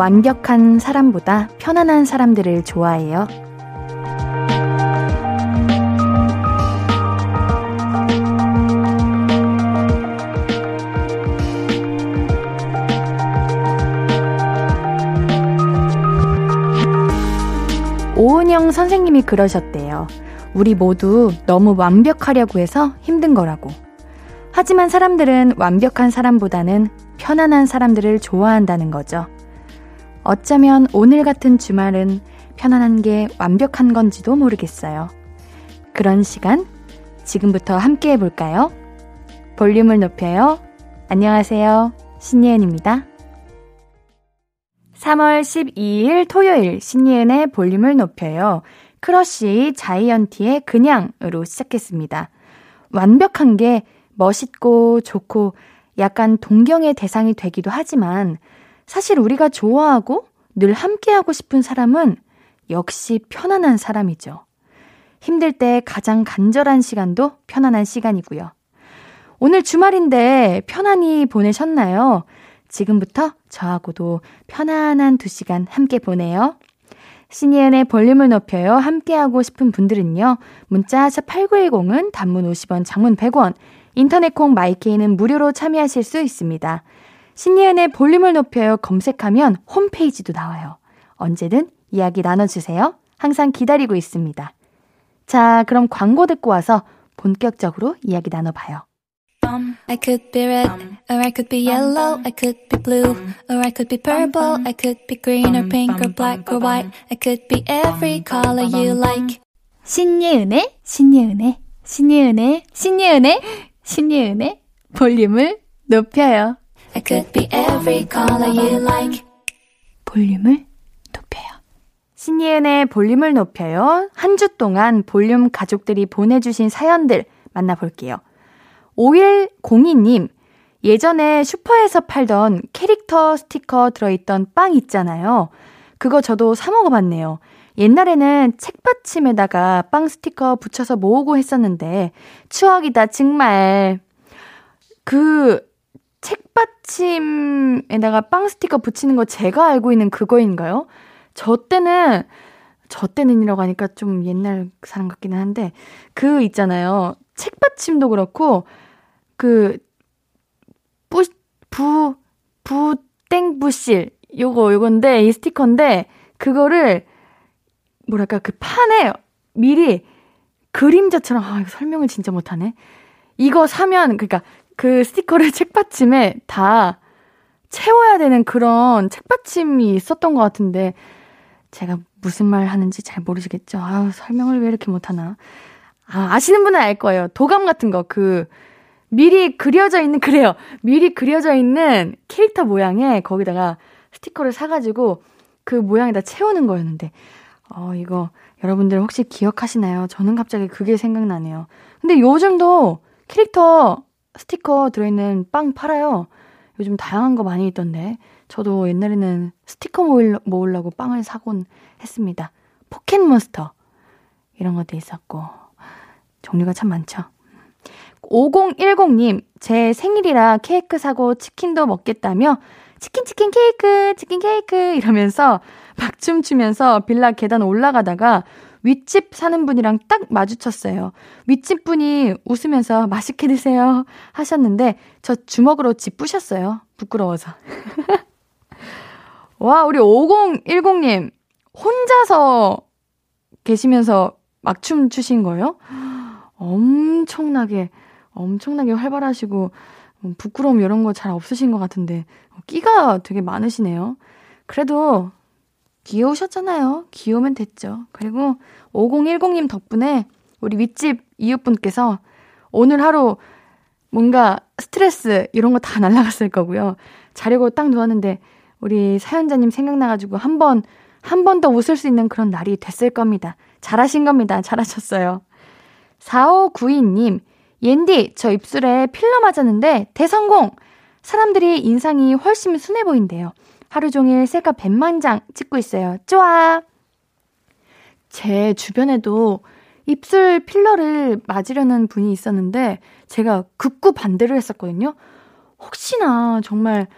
완벽한 사람보다 편안한 사람들을 좋아해요. 오은영 선생님이 그러셨대요. 우리 모두 너무 완벽하려고 해서 힘든 거라고. 하지만 사람들은 완벽한 사람보다는 편안한 사람들을 좋아한다는 거죠. 어쩌면 오늘 같은 주말은 편안한 게 완벽한 건지도 모르겠어요. 그런 시간 지금부터 함께 해볼까요? 볼륨을 높여요. 안녕하세요. 신예은입니다. 3월 12일 토요일 신예은의 볼륨을 높여요. 크러쉬 자이언티의 그냥으로 시작했습니다. 완벽한 게 멋있고 좋고 약간 동경의 대상이 되기도 하지만 사실 우리가 좋아하고 늘 함께하고 싶은 사람은 역시 편안한 사람이죠. 힘들 때 가장 간절한 시간도 편안한 시간이고요. 오늘 주말인데 편안히 보내셨나요? 지금부터 저하고도 편안한 두 시간 함께 보내요. 신예은의 볼륨을 높여요. 함께하고 싶은 분들은요. 문자 샵 8910은 단문 50원, 장문 100원, 인터넷 콩 마이케이는 무료로 참여하실 수 있습니다. 신예은의 볼륨을 높여요 검색하면 홈페이지도 나와요. 언제든 이야기 나눠주세요. 항상 기다리고 있습니다. 자, 그럼 광고 듣고 와서 본격적으로 이야기 나눠봐요. I could be red, or I could be yellow, I could be blue, or I could be purple, I could be green or pink or black or white, I could be every color you like. 신예은의, 신예은의, 신예은의, 신예은의, 신예은의 볼륨을 높여요. I could be every color you like. 볼륨을 높여요. 신예은의 볼륨을 높여요. 한 주 동안 볼륨 가족들이 보내주신 사연들 만나볼게요. 5102님, 예전에 슈퍼에서 팔던 캐릭터 스티커 들어있던 빵 있잖아요. 그거 저도 사먹어봤네요. 옛날에는 책받침에다가 빵 스티커 붙여서 모으고 했었는데, 추억이다, 정말. 그, 책받침에다가 빵 스티커 붙이는 거 제가 알고 있는 그거인가요? 저 때는, 저 때는이라고 하니까 좀 옛날 사람 같기는 한데, 그 있잖아요. 책받침도 그렇고, 그, 뿌, 부, 부, 땡부실. 요거, 요건데, 이 스티커인데, 그거를, 뭐랄까, 그 판에 미리 그림자처럼, 아, 이거 설명을 진짜 못하네. 이거 사면, 그니까, 그 스티커를 책받침에 다 채워야 되는 그런 책받침이 있었던 것 같은데, 제가 무슨 말 하는지 잘 모르시겠죠? 아유, 설명을 왜 이렇게 못하나. 아, 아시는 분은 알 거예요. 도감 같은 거, 그, 미리 그려져 있는, 그래요. 미리 그려져 있는 캐릭터 모양에 거기다가 스티커를 사가지고 그 모양에다 채우는 거였는데, 어, 이거 여러분들 혹시 기억하시나요? 저는 갑자기 그게 생각나네요. 근데 요즘도 캐릭터 스티커 들어있는 빵 팔아요. 요즘 다양한 거 많이 있던데. 저도 옛날에는 스티커 모으려고 빵을 사곤 했습니다. 포켓몬스터. 이런 것도 있었고. 종류가 참 많죠. 5010님, 제 생일이라 케이크 사고 치킨도 먹겠다며 치킨 치킨 케이크 치킨 케이크 이러면서 막 춤추면서 빌라 계단 올라가다가 윗집 사는 분이랑 딱 마주쳤어요. 윗집 분이 웃으면서 맛있게 드세요 하셨는데 저 주먹으로 집 부셨어요. 부끄러워서. 와, 우리 5010님 혼자서 계시면서 막춤 추신 거예요? 엄청나게 엄청나게 활발하시고 음, 부끄러움 이런 거 잘 없으신 것 같은데 끼가 되게 많으시네요. 그래도 귀여우셨잖아요. 귀여우면 됐죠. 그리고 5010님 덕분에 우리 윗집 이웃분께서 오늘 하루 뭔가 스트레스 이런 거 다 날라갔을 거고요. 자려고 딱 누웠는데 우리 사연자님 생각나가지고 한 번, 한 번 더 웃을 수 있는 그런 날이 됐을 겁니다. 잘하신 겁니다. 잘하셨어요. 4592님, 옌디, 저 입술에 필러 맞았는데 대성공! 사람들이 인상이 훨씬 순해 보인대요. 하루 종일 셀카 100만 장 찍고 있어요. 좋아! 제 주변에도 입술 필러를 맞으려는 분이 있었는데 제가 극구 반대를 했었거든요. 혹시나 정말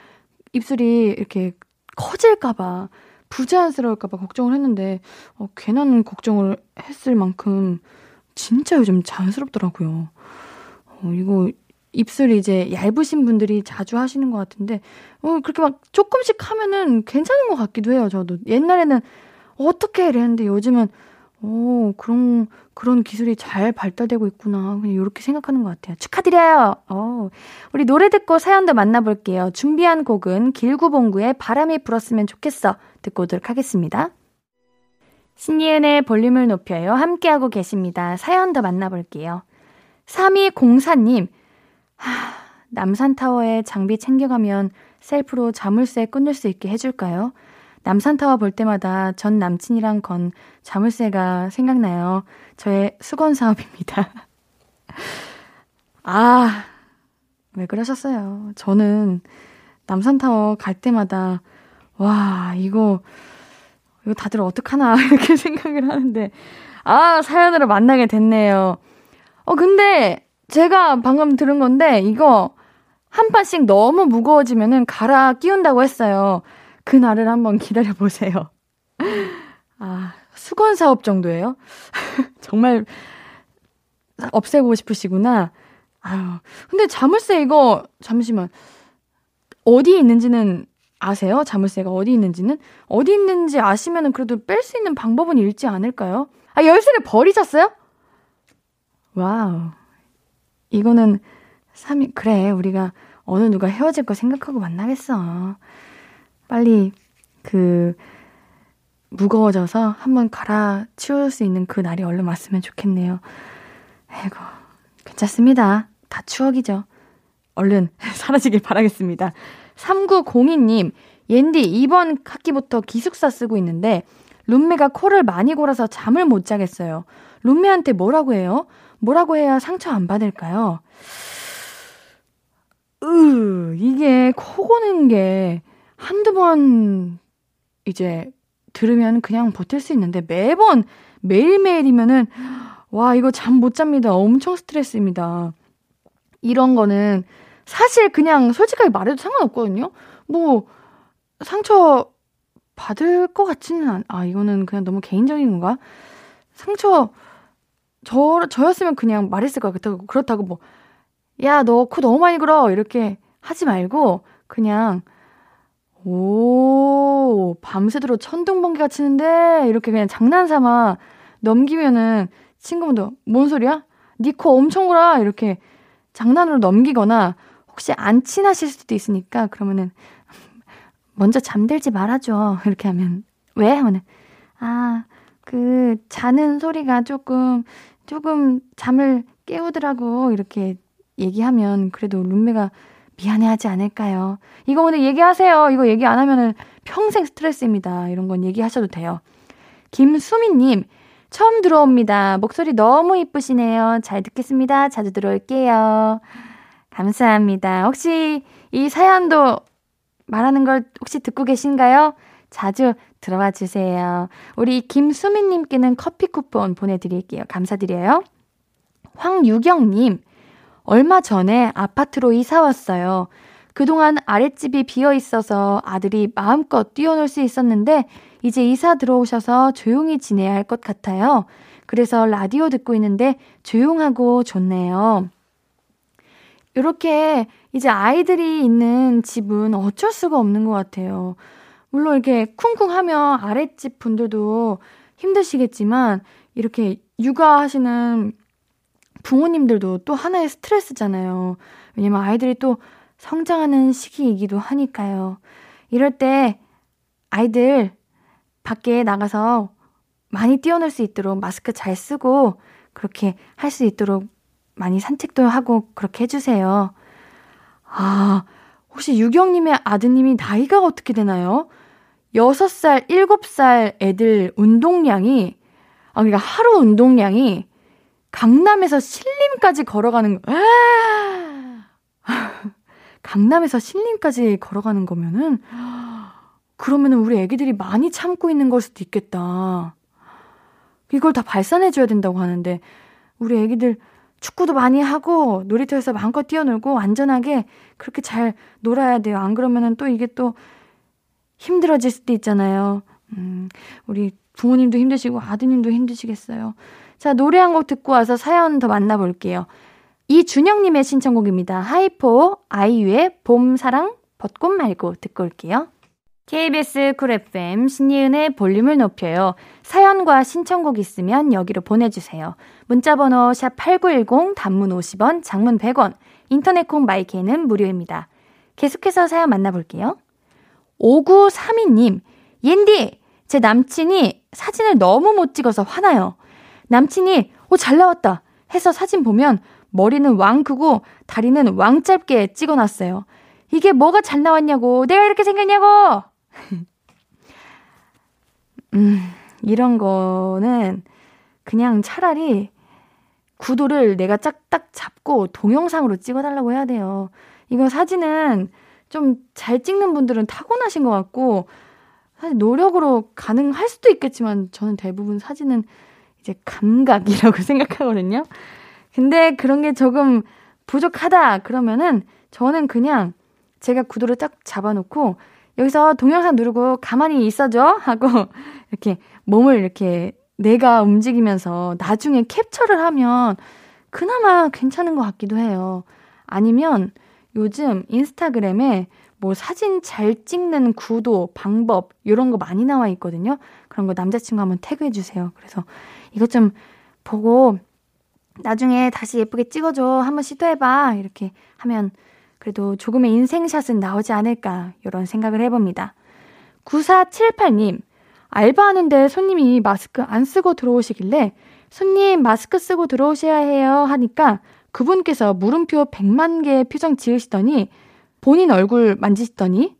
입술이 이렇게 커질까봐, 부자연스러울까봐 걱정을 했는데, 어, 괜한 걱정을 했을 만큼, 진짜 요즘 자연스럽더라고요. 어, 이거, 입술이 이제 얇으신 분들이 자주 하시는 것 같은데, 어, 그렇게 막 조금씩 하면은 괜찮은 것 같기도 해요, 저도. 옛날에는 어떻게 이랬는데 요즘은, 오, 그런, 그런 기술이 잘 발달되고 있구나. 그냥 이렇게 생각하는 것 같아요. 축하드려요! 어, 우리 노래 듣고 사연도 만나볼게요. 준비한 곡은 길구봉구의 바람이 불었으면 좋겠어. 듣고 오도록 하겠습니다. 신예은의 볼륨을 높여요. 함께하고 계십니다. 사연 도 만나볼게요. 3204님, 하, 남산타워에 장비 챙겨가면 셀프로 자물쇠 끊을 수 있게 해줄까요? 남산타워 볼 때마다 전 남친이랑 건 자물쇠가 생각나요. 저의 수건 사업입니다. 아, 왜 그러셨어요? 저는 남산타워 갈 때마다, 와, 이거, 이거 다들 어떡하나, 이렇게 생각을 하는데, 아, 사연으로 만나게 됐네요. 어, 근데, 제가 방금 들은 건데, 이거, 한 판씩 너무 무거워지면은 갈아 끼운다고 했어요. 그날을 한번 기다려 보세요. 아, 수건 사업 정도예요? 정말 없애고 싶으시구나. 아유. 근데 자물쇠 이거 잠시만. 어디 있는지는 아세요? 자물쇠가 어디 있는지는? 어디 있는지 아시면은 그래도 뺄 수 있는 방법은 있지 않을까요? 아, 열쇠를 버리셨어요? Wow. 이거는 3일, 그래, 우리가 어느 누가 헤어질 거 생각하고 만나겠어. 빨리 그 무거워져서 한번 갈아치울 수 있는 그 날이 얼른 왔으면 좋겠네요. 아이고, 괜찮습니다. 다 추억이죠. 얼른 사라지길 바라겠습니다. 3902님, 옌디 이번 학기부터 기숙사 쓰고 있는데 룸메가 코를 많이 골아서 잠을 못 자겠어요. 룸메한테 뭐라고 해요? 뭐라고 해야 상처 안 받을까요? 으, 이게 코 고는 게 한두 번 이제 들으면 그냥 버틸 수 있는데 매번 매일매일이면은 와, 이거 잠 못 잡니다. 엄청 스트레스입니다. 이런 거는 사실 그냥 솔직하게 말해도 상관없거든요. 뭐 상처 받을 것 같지는 않, 아, 이거는 그냥 너무 개인적인 건가? 상처, 저, 저였으면 그냥 말했을 것 같다고. 그렇다고 뭐, 야, 너 코 너무 많이 걸어. 이렇게 하지 말고, 그냥, 오, 밤새도록 천둥번개가 치는데, 이렇게 그냥 장난 삼아 넘기면은 친구분도, 뭔 소리야? 니 코 엄청 골아. 이렇게 장난으로 넘기거나, 혹시 안 친하실 수도 있으니까, 그러면은, 먼저 잠들지 말아줘. 이렇게 하면, 왜? 하면은, 아, 그, 자는 소리가 조금, 조금 잠을 깨우더라고. 이렇게 얘기하면, 그래도 룸메가 미안해하지 않을까요? 이거 오늘 얘기하세요. 이거 얘기 안 하면은 평생 스트레스입니다. 이런 건 얘기하셔도 돼요. 김수미님, 처음 들어옵니다. 목소리 너무 이쁘시네요. 잘 듣겠습니다. 자주 들어올게요. 감사합니다. 혹시 이 사연도 말하는 걸 혹시 듣고 계신가요? 자주 들어와 주세요. 우리 김수민님께는 커피 쿠폰 보내드릴게요. 감사드려요. 황유경님, 얼마 전에 아파트로 이사 왔어요. 그동안 아랫집이 비어 있어서 아들이 마음껏 뛰어놀 수 있었는데 이제 이사 들어오셔서 조용히 지내야 할 것 같아요. 그래서 라디오 듣고 있는데 조용하고 좋네요. 이렇게 이제 아이들이 있는 집은 어쩔 수가 없는 것 같아요. 물론 이렇게 쿵쿵하면 아랫집 분들도 힘드시겠지만 이렇게 육아하시는 부모님들도 또 하나의 스트레스잖아요. 왜냐면 아이들이 또 성장하는 시기이기도 하니까요. 이럴 때 아이들 밖에 나가서 많이 뛰어놀 수 있도록 마스크 잘 쓰고 그렇게 할 수 있도록 많이 산책도 하고 그렇게 해주세요. 아, 혹시 유경님의 아드님이 나이가 어떻게 되나요? 6살, 7살 애들 운동량이, 아, 그러니까 하루 운동량이 강남에서 신림까지 걸어가는 거. 강남에서 신림까지 걸어가는 거면은 그러면은 우리 애기들이 많이 참고 있는 걸 수도 있겠다. 이걸 다 발산해 줘야 된다고 하는데 우리 애기들 축구도 많이 하고 놀이터에서 마음껏 뛰어놀고 안전하게 그렇게 잘 놀아야 돼요. 안 그러면은 또 이게 또 힘들어질 수도 있잖아요. 음, 우리 부모님도 힘드시고 아드님도 힘드시겠어요. 자, 노래 한 곡 듣고 와서 사연 더 만나볼게요. 이준영님의 신청곡입니다. 하이포 아이유의 봄 사랑 벚꽃 말고 듣고 올게요. KBS Cool FM 신예은의 볼륨을 높여요. 사연과 신청곡 있으면 여기로 보내주세요. 문자번호 샵8910 단문 50원, 장문 100원, 인터넷 콩 my K는 무료입니다. 계속해서 사연 만나볼게요. 5932님, 옌디, 제 남친이 사진을 너무 못 찍어서 화나요. 남친이, 오, 잘 나왔다. 해서 사진 보면 머리는 왕 크고 다리는 왕 짧게 찍어 놨어요. 이게 뭐가 잘 나왔냐고. 내가 이렇게 생겼냐고! 음, 이런 거는 그냥 차라리 구도를 내가 짝딱 잡고 동영상으로 찍어달라고 해야 돼요. 이거 사진은 좀 잘 찍는 분들은 타고나신 것 같고, 사실 노력으로 가능할 수도 있겠지만, 저는 대부분 사진은 이제 감각이라고 생각하거든요. 근데 그런 게 조금 부족하다 그러면은 저는 그냥 제가 구도를 딱 잡아놓고 여기서 동영상 누르고 가만히 있어줘 하고 이렇게 몸을 이렇게 내가 움직이면서 나중에 캡처를 하면 그나마 괜찮은 것 같기도 해요. 아니면 요즘 인스타그램에 뭐 사진 잘 찍는 구도, 방법, 이런 거 많이 나와 있거든요. 그런 거 남자친구 한번 태그해 주세요. 그래서 이것 좀 보고 나중에 다시 예쁘게 찍어줘. 한번 시도해봐. 이렇게 하면 그래도 조금의 인생샷은 나오지 않을까. 이런 생각을 해봅니다. 9478님, 알바하는데 손님이 마스크 안 쓰고 들어오시길래 손님 마스크 쓰고 들어오셔야 해요 하니까 그분께서 물음표 100만 개의 표정 지으시더니 본인 얼굴 만지시더니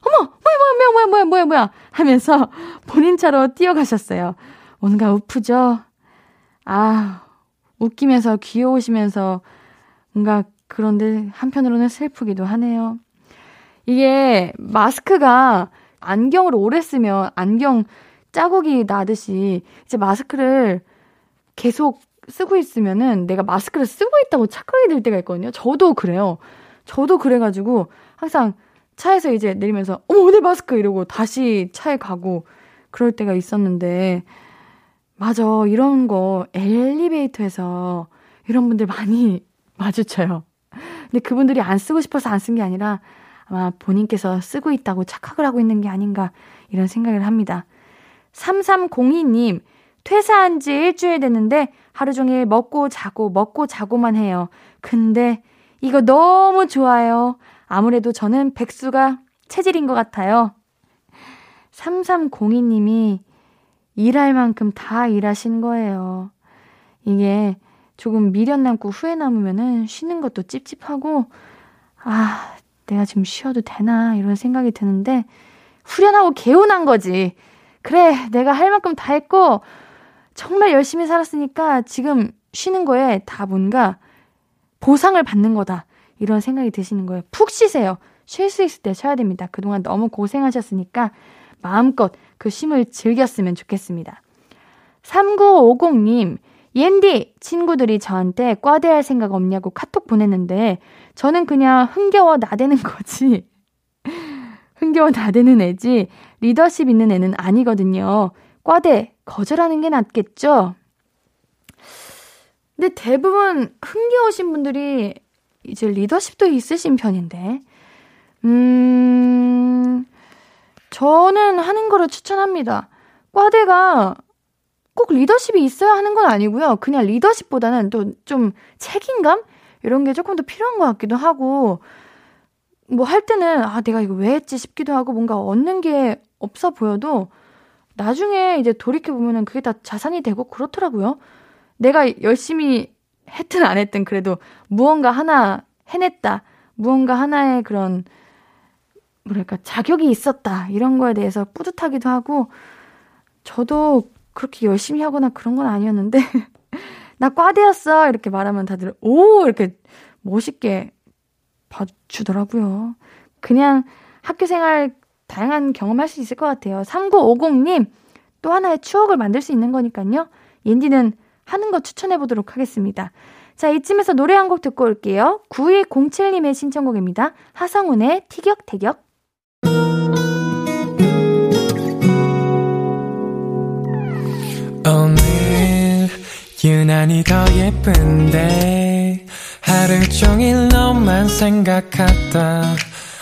어머 뭐야 뭐야 뭐야 뭐야 뭐야 뭐야 하면서 본인 차로 뛰어가셨어요. 뭔가 우프죠? 아 웃기면서 귀여우시면서 뭔가 그런데 한편으로는 슬프기도 하네요. 이게 마스크가 안경을 오래 쓰면 안경 자국이 나듯이 이제 마스크를 계속 쓰고 있으면은 내가 마스크를 쓰고 있다고 착각이 들 때가 있거든요. 저도 그래요. 저도 그래가지고 항상 차에서 이제 내리면서 어머 내 마스크 이러고 다시 차에 가고 그럴 때가 있었는데 맞아. 이런 거 엘리베이터에서 이런 분들 많이 마주쳐요. 근데 그분들이 안 쓰고 싶어서 안 쓴 게 아니라 아마 본인께서 쓰고 있다고 착각을 하고 있는 게 아닌가 이런 생각을 합니다. 3302님, 퇴사한 지 일주일 됐는데 하루 종일 먹고 자고 먹고 자고만 해요. 근데 이거 너무 좋아요. 아무래도 저는 백수가 체질인 것 같아요. 3302님이 일할 만큼 다 일하신 거예요. 이게 조금 미련 남고 후회 남으면은 쉬는 것도 찝찝하고, 아, 내가 지금 쉬어도 되나, 이런 생각이 드는데, 후련하고 개운한 거지. 그래, 내가 할 만큼 다 했고, 정말 열심히 살았으니까 지금 쉬는 거에 다 뭔가 보상을 받는 거다. 이런 생각이 드시는 거예요. 푹 쉬세요. 쉴 수 있을 때 쉬어야 됩니다. 그동안 너무 고생하셨으니까 마음껏 그 쉼을 즐겼으면 좋겠습니다. 3950님, 옌디, 친구들이 저한테 과대할 생각 없냐고 카톡 보냈는데, 저는 그냥 흥겨워 나대는 거지. 흥겨워 나대는 애지, 리더십 있는 애는 아니거든요. 과대, 거절하는 게 낫겠죠? 근데 대부분 흥겨우신 분들이 이제 리더십도 있으신 편인데, 음, 저는 하는 거를 추천합니다. 과대가 꼭 리더십이 있어야 하는 건 아니고요. 그냥 리더십보다는 또 좀 책임감? 이런 게 조금 더 필요한 것 같기도 하고, 뭐 할 때는, 아, 내가 이거 왜 했지 싶기도 하고, 뭔가 얻는 게 없어 보여도, 나중에 이제 돌이켜보면은 그게 다 자산이 되고 그렇더라고요. 내가 열심히 했든 안 했든 그래도 무언가 하나 해냈다. 무언가 하나의 그런 뭐랄까 자격이 있었다 이런 거에 대해서 뿌듯하기도 하고 저도 그렇게 열심히 하거나 그런 건 아니었는데 나 과대였어 이렇게 말하면 다들 오 이렇게 멋있게 봐주더라고요. 그냥 학교 생활 다양한 경험할 수 있을 것 같아요. 3950님, 또 하나의 추억을 만들 수 있는 거니까요. 옌디는 하는 거 추천해 보도록 하겠습니다. 자, 이쯤에서 노래 한 곡 듣고 올게요. 9107님의 신청곡입니다. 하성운의 티격태격. 오늘 유난히 더 예쁜데 하루 종일 너만 생각하다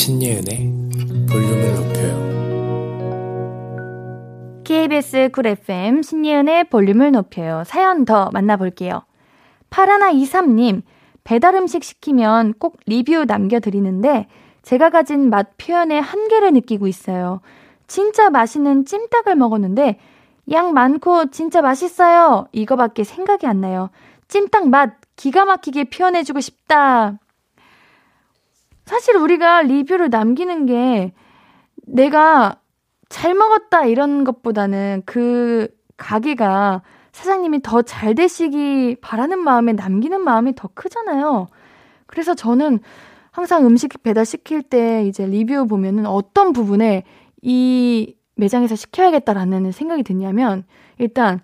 신예은의 볼륨을 높여요 KBS 쿨 FM 신예은의 볼륨을 높여요. 사연 더 만나볼게요. 파라나 23님, 배달 음식 시키면 꼭 리뷰 남겨드리는데 제가 가진 맛 표현의 한계를 느끼고 있어요. 진짜 맛있는 찜닭을 먹었는데 양 많고 진짜 맛있어요. 이거밖에 생각이 안 나요. 찜닭 맛 기가 막히게 표현해주고 싶다. 사실 우리가 리뷰를 남기는 게 내가 잘 먹었다 이런 것보다는 그 가게가 사장님이 더 잘 되시기 바라는 마음에 남기는 마음이 더 크잖아요. 그래서 저는 항상 음식 배달 시킬 때 이제 리뷰 보면은 어떤 부분에 이 매장에서 시켜야겠다라는 생각이 드냐면 일단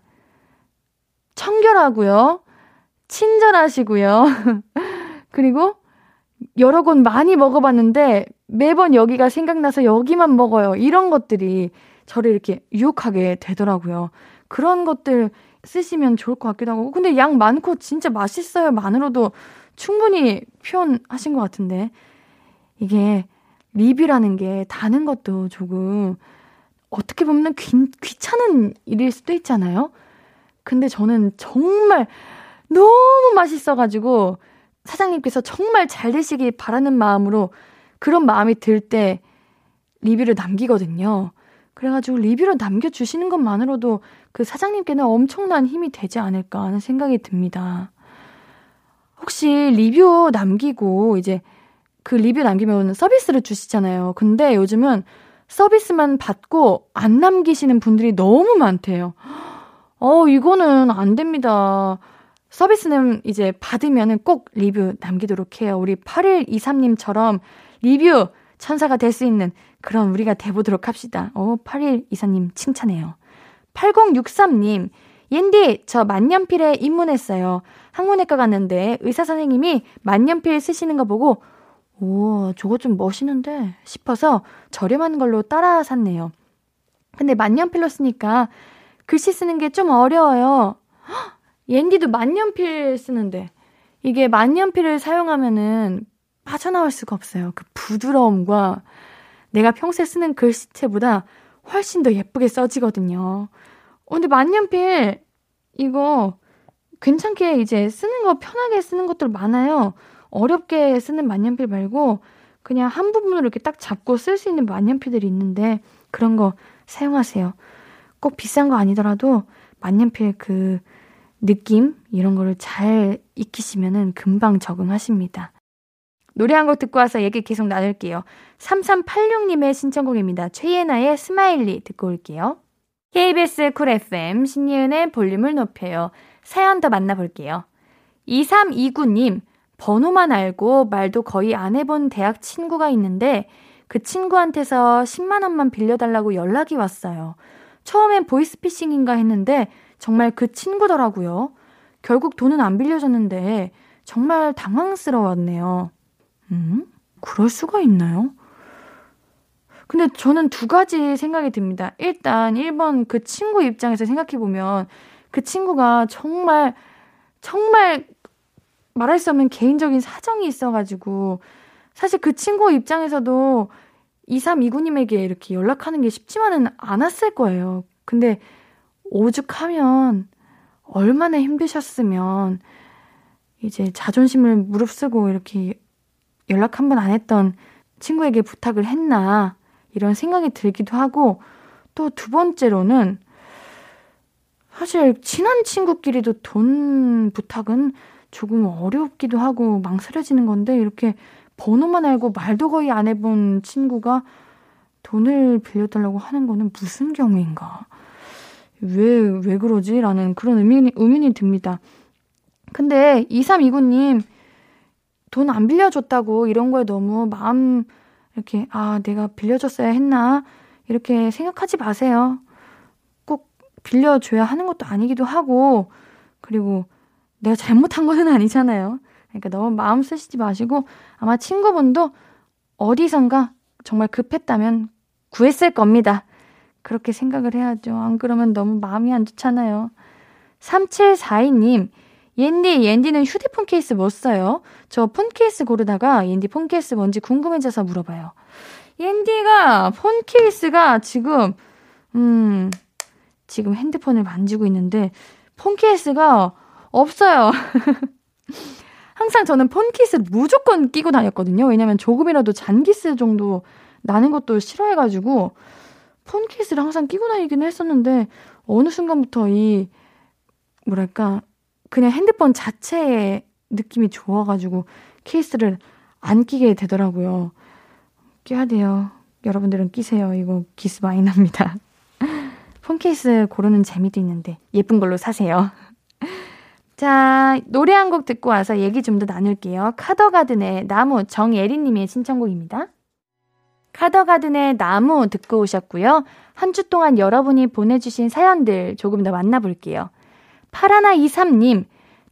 청결하고요. 친절하시고요. 그리고 여러 곳 많이 먹어봤는데 매번 여기가 생각나서 여기만 먹어요. 이런 것들이 저를 이렇게 유혹하게 되더라고요. 그런 것들 쓰시면 좋을 것 같기도 하고. 근데 양 많고 진짜 맛있어요. 만으로도 충분히 표현하신 것 같은데. 이게 리뷰라는 게 다는 것도 조금 어떻게 보면 귀, 귀찮은 일일 수도 있잖아요. 근데 저는 정말 너무 맛있어가지고 사장님께서 정말 잘 되시길 바라는 마음으로 그런 마음이 들 때 리뷰를 남기거든요. 그래가지고 리뷰를 남겨주시는 것만으로도 그 사장님께는 엄청난 힘이 되지 않을까 하는 생각이 듭니다. 혹시 리뷰 남기고 이제 그 리뷰 남기면 서비스를 주시잖아요. 근데 요즘은 서비스만 받고 안 남기시는 분들이 너무 많대요. 어, 이거는 안 됩니다. 서비스는 이제 받으면은 꼭 리뷰 남기도록 해요. 우리 8123님처럼 리뷰 천사가 될 수 있는 그런 우리가 돼보도록 합시다. 어, 8124님 칭찬해요. 8063님, 옌디, 저 만년필에 입문했어요. 항문외과 갔는데 의사 선생님이 만년필 쓰시는 거 보고 오, 저거 좀 멋있는데 싶어서 저렴한 걸로 따라 샀네요. 근데 만년필로 쓰니까 글씨 쓰는 게 좀 어려워요. 옌디도 만년필 쓰는데 이게 만년필을 사용하면은 빠져나올 수가 없어요. 그 부드러움과 내가 평소에 쓰는 글씨체보다 훨씬 더 예쁘게 써지거든요. 어, 근데 만년필 이거 괜찮게 이제 쓰는 거 편하게 쓰는 것들 많아요. 어렵게 쓰는 만년필 말고 그냥 한 부분으로 이렇게 딱 잡고 쓸 수 있는 만년필들이 있는데 그런 거 사용하세요. 꼭 비싼 거 아니더라도 만년필 그 느낌 이런 거를 잘 익히시면은 금방 적응하십니다. 노래 한 곡 듣고 와서 얘기 계속 나눌게요. 3386님의 신청곡입니다. 최예나의 Smiley 듣고 올게요. KBS Cool FM 신예은의 볼륨을 높여요. 사연 더 만나볼게요. 2329님, 번호만 알고 말도 거의 안 해본 대학 친구가 있는데 그 친구한테서 10만원만 빌려달라고 연락이 왔어요. 처음엔 보이스피싱인가 했는데 정말 그 친구더라고요. 결국 돈은 안 빌려줬는데 정말 당황스러웠네요. 음? 그럴 수가 있나요? 근데 저는 두 가지 생각이 듭니다. 일단 1번 그 친구 입장에서 생각해 보면 그 친구가 정말 정말 말할 수 없는 개인적인 사정이 있어 가지고 사실 그 친구 입장에서도 2329님에게 이렇게 연락하는 게 쉽지만은 않았을 거예요. 근데 오죽하면 얼마나 힘드셨으면 이제 자존심을 무릅쓰고 이렇게 연락 한 번 안 했던 친구에게 부탁을 했나 이런 생각이 들기도 하고 또 두 번째로는 사실 친한 친구끼리도 돈 부탁은 조금 어렵기도 하고 망설여지는 건데 이렇게 번호만 알고 말도 거의 안 해본 친구가 돈을 빌려달라고 하는 거는 무슨 경우인가? 왜, 왜 그러지? 라는 그런 의문이, 의문이 듭니다. 근데 2329님, 돈 안 빌려줬다고 이런 거에 너무 마음, 이렇게, 아, 내가 빌려줬어야 했나? 이렇게 생각하지 마세요. 꼭 빌려줘야 하는 것도 아니기도 하고, 그리고 내가 잘못한 거는 아니잖아요. 그러니까 너무 마음 쓰시지 마시고, 아마 친구분도 어디선가 정말 급했다면 구했을 겁니다. 그렇게 생각을 해야죠. 안 그러면 너무 마음이 안 좋잖아요. 3742님, 옌디, 옌디는 휴대폰 케이스 뭐 써요? 저 폰 케이스 고르다가 옌디 폰 케이스 뭔지 궁금해져서 물어봐요. 옌디가 폰 케이스가 지금, 음, 지금 핸드폰을 만지고 있는데, 폰 케이스가 없어요. 항상 저는 폰 케이스를 무조건 끼고 다녔거든요. 왜냐면 조금이라도 잔기스 정도 나는 것도 싫어해가지고, 폰 케이스를 항상 끼고 다니긴 했었는데 어느 순간부터 이 뭐랄까 그냥 핸드폰 자체의 느낌이 좋아가지고 케이스를 안 끼게 되더라고요. 끼야 돼요. 여러분들은 끼세요. 이거 기스 많이 납니다. 폰 케이스 고르는 재미도 있는데 예쁜 걸로 사세요. 자, 노래 한 곡 듣고 와서 얘기 좀 더 나눌게요. 카더가든의 나무 정예린님의 신청곡입니다. 카더가든의 나무 듣고 오셨고요. 한 주 동안 여러분이 보내주신 사연들 조금 더 만나볼게요. 파라나 23님,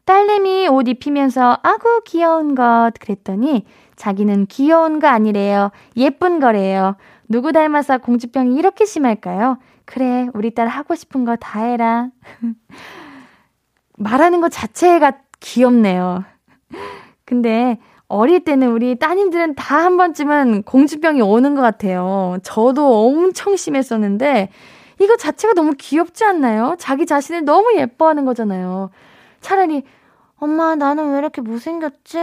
딸내미 옷 입히면서 아구 귀여운 것 그랬더니 자기는 귀여운 거 아니래요. 예쁜 거래요. 누구 닮아서 공주병이 이렇게 심할까요? 그래, 우리 딸 하고 싶은 거 다 해라. 말하는 것 자체가 귀엽네요. 근데 어릴 때는 우리 따님들은 다 한 번쯤은 공주병이 오는 것 같아요. 저도 엄청 심했었는데, 이거 자체가 너무 귀엽지 않나요? 자기 자신을 너무 예뻐하는 거잖아요. 차라리, 엄마, 나는 왜 이렇게 못생겼지?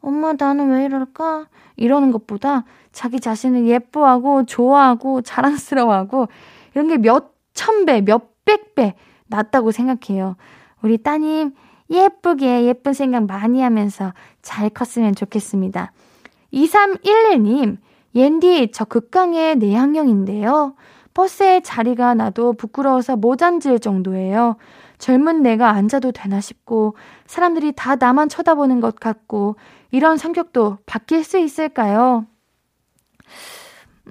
엄마, 나는 왜 이럴까? 이러는 것보다 자기 자신을 예뻐하고, 좋아하고, 자랑스러워하고, 이런 게 몇 천 배, 몇 백 배 낫다고 생각해요. 우리 따님, 예쁘게 예쁜 생각 많이 하면서 잘 컸으면 좋겠습니다. 2311님, 옌디, 저 극강의 내향형인데요. 버스에 자리가 나도 부끄러워서 못 앉을 정도예요. 젊은 내가 앉아도 되나 싶고, 사람들이 다 나만 쳐다보는 것 같고, 이런 성격도 바뀔 수 있을까요?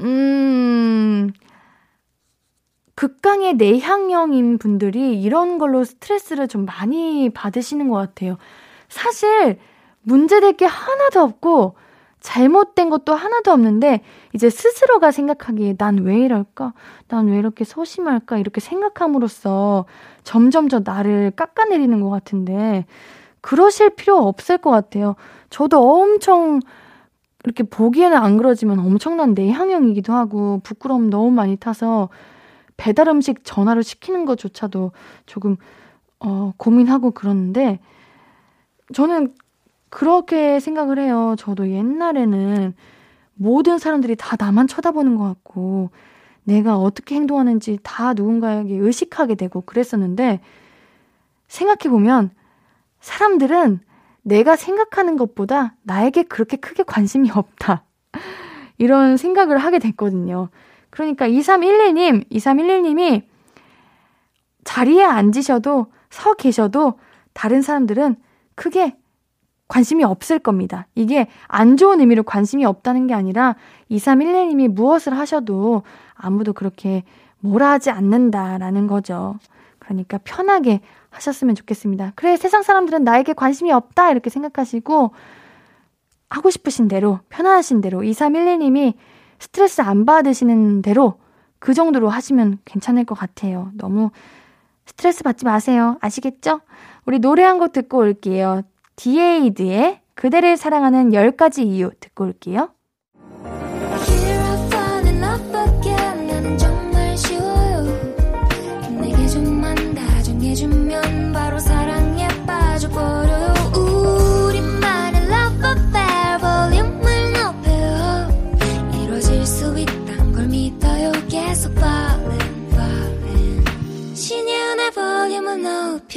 음, 극강의 내향형인 분들이 이런 걸로 스트레스를 좀 많이 받으시는 것 같아요. 사실 문제될 게 하나도 없고 잘못된 것도 하나도 없는데 이제 스스로가 생각하기에 난 왜 이럴까? 난 왜 이렇게 소심할까? 이렇게 생각함으로써 점점 더 나를 깎아내리는 것 같은데 그러실 필요 없을 것 같아요. 저도 엄청 이렇게 보기에는 안 그러지만 엄청난 내향형이기도 하고 부끄러움 너무 많이 타서 배달 음식 전화로 시키는 것조차도 조금 어, 고민하고 그러는데 저는 그렇게 생각을 해요. 저도 옛날에는 모든 사람들이 다 나만 쳐다보는 것 같고 내가 어떻게 행동하는지 다 누군가에게 의식하게 되고 그랬었는데 생각해보면 사람들은 내가 생각하는 것보다 나에게 그렇게 크게 관심이 없다. 이런 생각을 하게 됐거든요. 그러니까 2311님, 2311님이 자리에 앉으셔도 서 계셔도 다른 사람들은 크게 관심이 없을 겁니다. 이게 안 좋은 의미로 관심이 없다는 게 아니라 2311님이 무엇을 하셔도 아무도 그렇게 뭐라 하지 않는다라는 거죠. 그러니까 편하게 하셨으면 좋겠습니다. 그래, 세상 사람들은 나에게 관심이 없다 이렇게 생각하시고 하고 싶으신 대로, 편안하신 대로 2311님이 스트레스 안 받으시는 대로 그 정도로 하시면 괜찮을 것 같아요. 너무 스트레스 받지 마세요. 아시겠죠? 우리 노래 한 곡 듣고 올게요. 디에이드의 그대를 사랑하는 10가지 이유 듣고 올게요.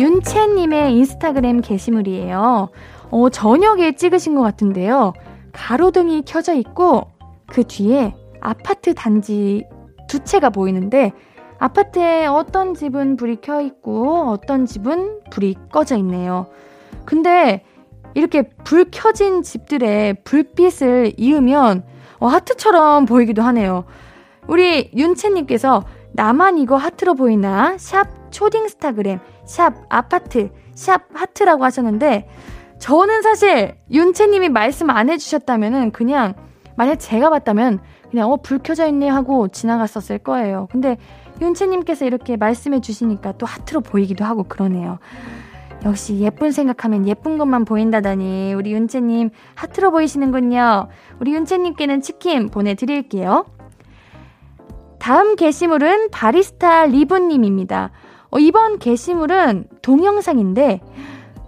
윤채님의 인스타그램 게시물이에요. 어, 저녁에 찍으신 것 같은데요. 가로등이 켜져 있고 그 뒤에 아파트 단지 두 채가 보이는데 아파트에 어떤 집은 불이 켜 있고 어떤 집은 불이 꺼져 있네요. 근데 이렇게 불 켜진 집들의 불빛을 이으면 어, 하트처럼 보이기도 하네요. 우리 윤채님께서 나만 이거 하트로 보이나? 샵 초딩스타그램, 샵 아파트, 샵 하트라고 하셨는데 저는 사실 윤채님이 말씀 안 해주셨다면은 그냥 만약 제가 봤다면 그냥 어 불 켜져 있네 하고 지나갔었을 거예요. 근데 윤채님께서 이렇게 말씀해 주시니까 또 하트로 보이기도 하고 그러네요. 역시 예쁜 생각하면 예쁜 것만 보인다더니 우리 윤채님 하트로 보이시는군요. 우리 윤채님께는 치킨 보내드릴게요. 다음 게시물은 바리스타 리브님입니다. 어, 이번 게시물은 동영상인데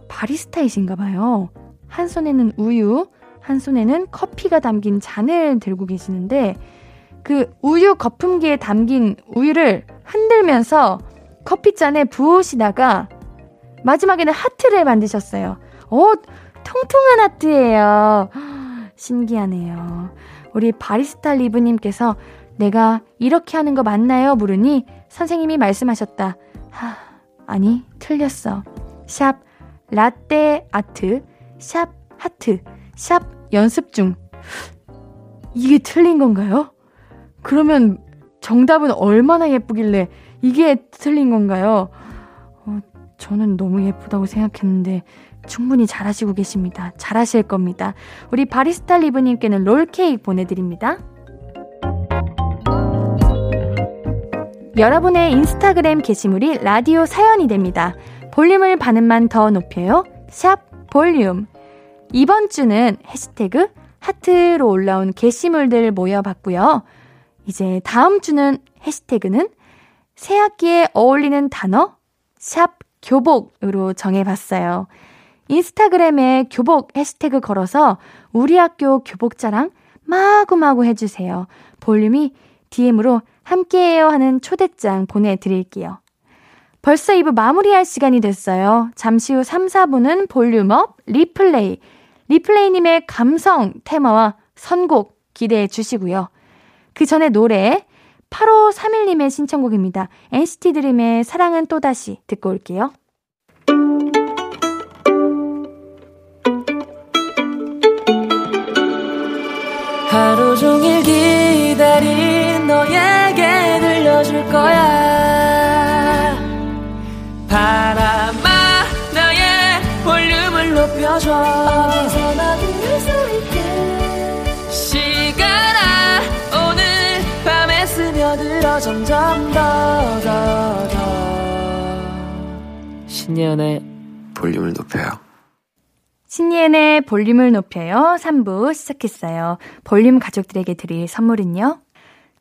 바리스타이신가 봐요. 한 손에는 우유, 한 손에는 커피가 담긴 잔을 들고 계시는데 그 우유 거품기에 담긴 우유를 흔들면서 커피잔에 부으시다가 마지막에는 하트를 만드셨어요. 오, 통통한 하트예요. 신기하네요. 우리 바리스타 리브님께서 내가 이렇게 하는 거 맞나요? 물으니 선생님이 말씀하셨다. 하, 아니, 틀렸어. 샵 라떼 아트, 샵 하트, 샵 연습 중. 이게 틀린 건가요? 그러면 정답은 얼마나 예쁘길래 이게 틀린 건가요? 어, 저는 너무 예쁘다고 생각했는데 충분히 잘하시고 계십니다. 잘하실 겁니다. 우리 바리스타 리브님께는 롤케이크 보내드립니다. 여러분의 인스타그램 게시물이 라디오 사연이 됩니다. 볼륨을 반음만 더 높여요. 샵 볼륨. 이번 주는 해시태그 하트로 올라온 게시물들 모여봤고요. 이제 다음 주는 해시태그는 새 학기에 어울리는 단어 샵 교복으로 정해봤어요. 인스타그램에 교복 해시태그 걸어서 우리 학교 교복 자랑 마구마구 해주세요. 볼륨이 DM으로 함께해요 하는 초대장 보내드릴게요. 벌써 2부 마무리할 시간이 됐어요. 잠시 후 3, 4부는 볼륨업, 리플레이, 리플레이님의 감성 테마와 선곡 기대해 주시고요. 그 전에 노래 8531님의 신청곡입니다. NCT 드림의 사랑은 또다시 듣고 올게요. 하루 종일 기다린 너에게 들려줄 거야 바람아 나의 볼륨을 높여줘 어디서나 들을 수 있게 시간아 오늘 밤에 스며들어 점점 더 더 더 신예은의 볼륨을 높여요. 신예은의 볼륨을 높여요. 3부 시작했어요. 볼륨 가족들에게 드릴 선물은요.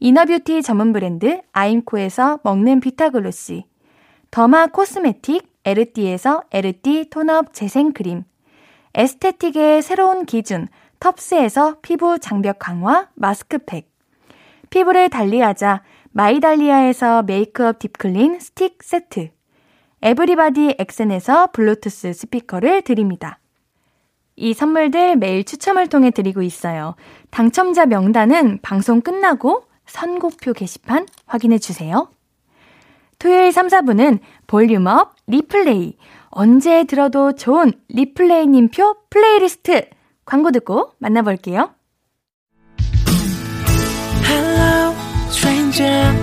inner beauty 전문 브랜드 아임코에서 먹는 비타글로시, derma cosmetic 에르띠에서 에르띠 tone-up 재생크림, aesthetic의 새로운 기준 텁스에서 피부 장벽 강화 마스크팩, 피부를 달리하자 마이달리아에서 메이크업 deep clean stick 세트, 에브리바디 엑센에서 블루투스 스피커를 드립니다. 이 선물들 매일 추첨을 통해 드리고 있어요. 당첨자 명단은 방송 끝나고 선곡표 게시판 확인해 주세요. 토요일 3, 4부는 volume up 리플레이. 언제 들어도 좋은 리플레이님표 플레이리스트. 광고 듣고 만나볼게요. Hello stranger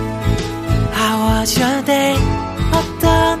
How was your day 어떤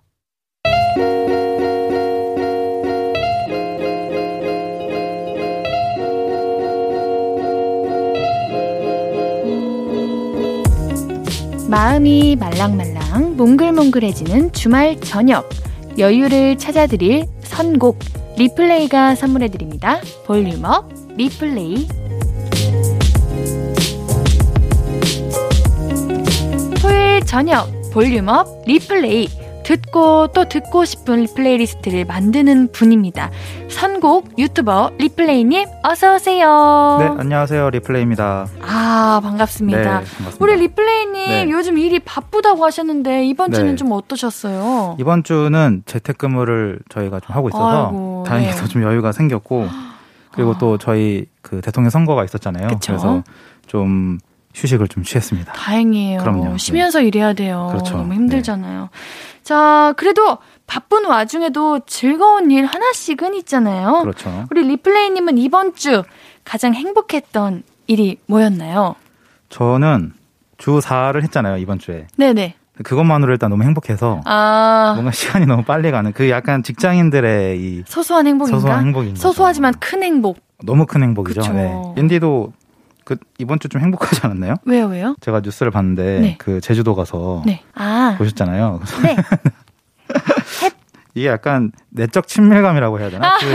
마음이 말랑말랑 몽글몽글해지는 주말 저녁 여유를 찾아드릴 선곡 리플레이가 선물해드립니다. volume up 리플레이 토요일 저녁 volume up 리플레이 듣고 또 듣고 싶은 playlist를 만드는 분입니다. 선곡 유튜버 리플레이님 어서 오세요. 네, 안녕하세요. 리플레이입니다. 아 반갑습니다. 네, 반갑습니다. 우리 리플레이님 네. 요즘 일이 바쁘다고 하셨는데 이번 주는 네. 좀 어떠셨어요? 이번 주는 재택근무를 저희가 좀 하고 있어서 아이고, 다행히도 네. 좀 여유가 생겼고 그리고 또 저희 그 대통령 선거가 있었잖아요. 그쵸. 래서 좀 휴식을 좀 취했습니다. 다행이에요. 그럼요. 쉬면서 일해야 돼요. 그렇죠. 너무 힘들잖아요. 자, 그래도 바쁜 와중에도 즐거운 일 하나씩은 있잖아요. 그렇죠. 우리 리플레이님은 이번 주 가장 행복했던 일이 뭐였나요? 저는 주 4를 했잖아요, 이번 주에. 네네. 그것만으로 일단 너무 행복해서 아, 뭔가 시간이 너무 빨리 가는 그 약간 직장인들의 이 소소한 행복인가? 소소한 행복인 거죠. 소소하지만 큰 행복. 너무 큰 행복이죠. 그쵸. 네. 인디도 그 이번 주 좀 행복하지 않았나요? 왜요, 왜요? 제가 뉴스를 봤는데 네. 그 제주도 가서 네. 아, 보셨잖아요. 네. 이게 약간 내적 친밀감이라고 해야 되나? 그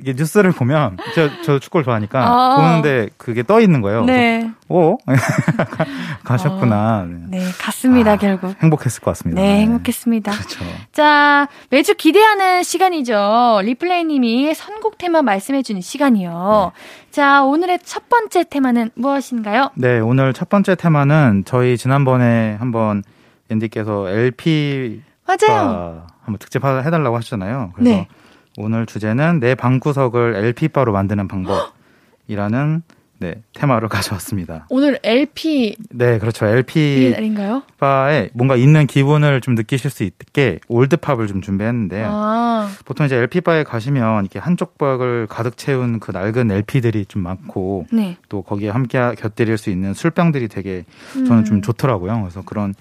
이게 뉴스를 보면 저, 저 축구를 좋아하니까 아. 보는데 그게 떠 있는 거예요. 네. 오 가셨구나. 네. 네, 갔습니다, 아, 결국. 행복했을 것 같습니다. 네, 행복했습니다. 그렇죠. 자, 매주 기대하는 시간이죠. 리플레이님이 선곡 테마 말씀해주는 시간이요. 자, 오늘의 첫 번째 테마는 무엇인가요? 네, 오늘 첫 번째 테마는 저희 지난번에 한번 앤디께서 LP 맞아요. 한번 특집 하- 해달라고 하셨잖아요. 그래서 네. 오늘 주제는 내 방구석을 LP 바로 만드는 방법이라는 네, 테마를 가져왔습니다. 오늘 LP 네, 그렇죠. 이 LP 날인가요? 바에 뭔가 있는 기분을 좀 느끼실 수 있게 올드팝을 좀 준비했는데 아, 보통 이제 LP 바에 가시면 이렇게 한쪽 벽을 가득 채운 그 낡은 LP들이 좀 많고 네. 또 거기에 함께 곁들일 수 있는 술병들이 되게 저는 좀 음. 좋더라고요. 그래서 그런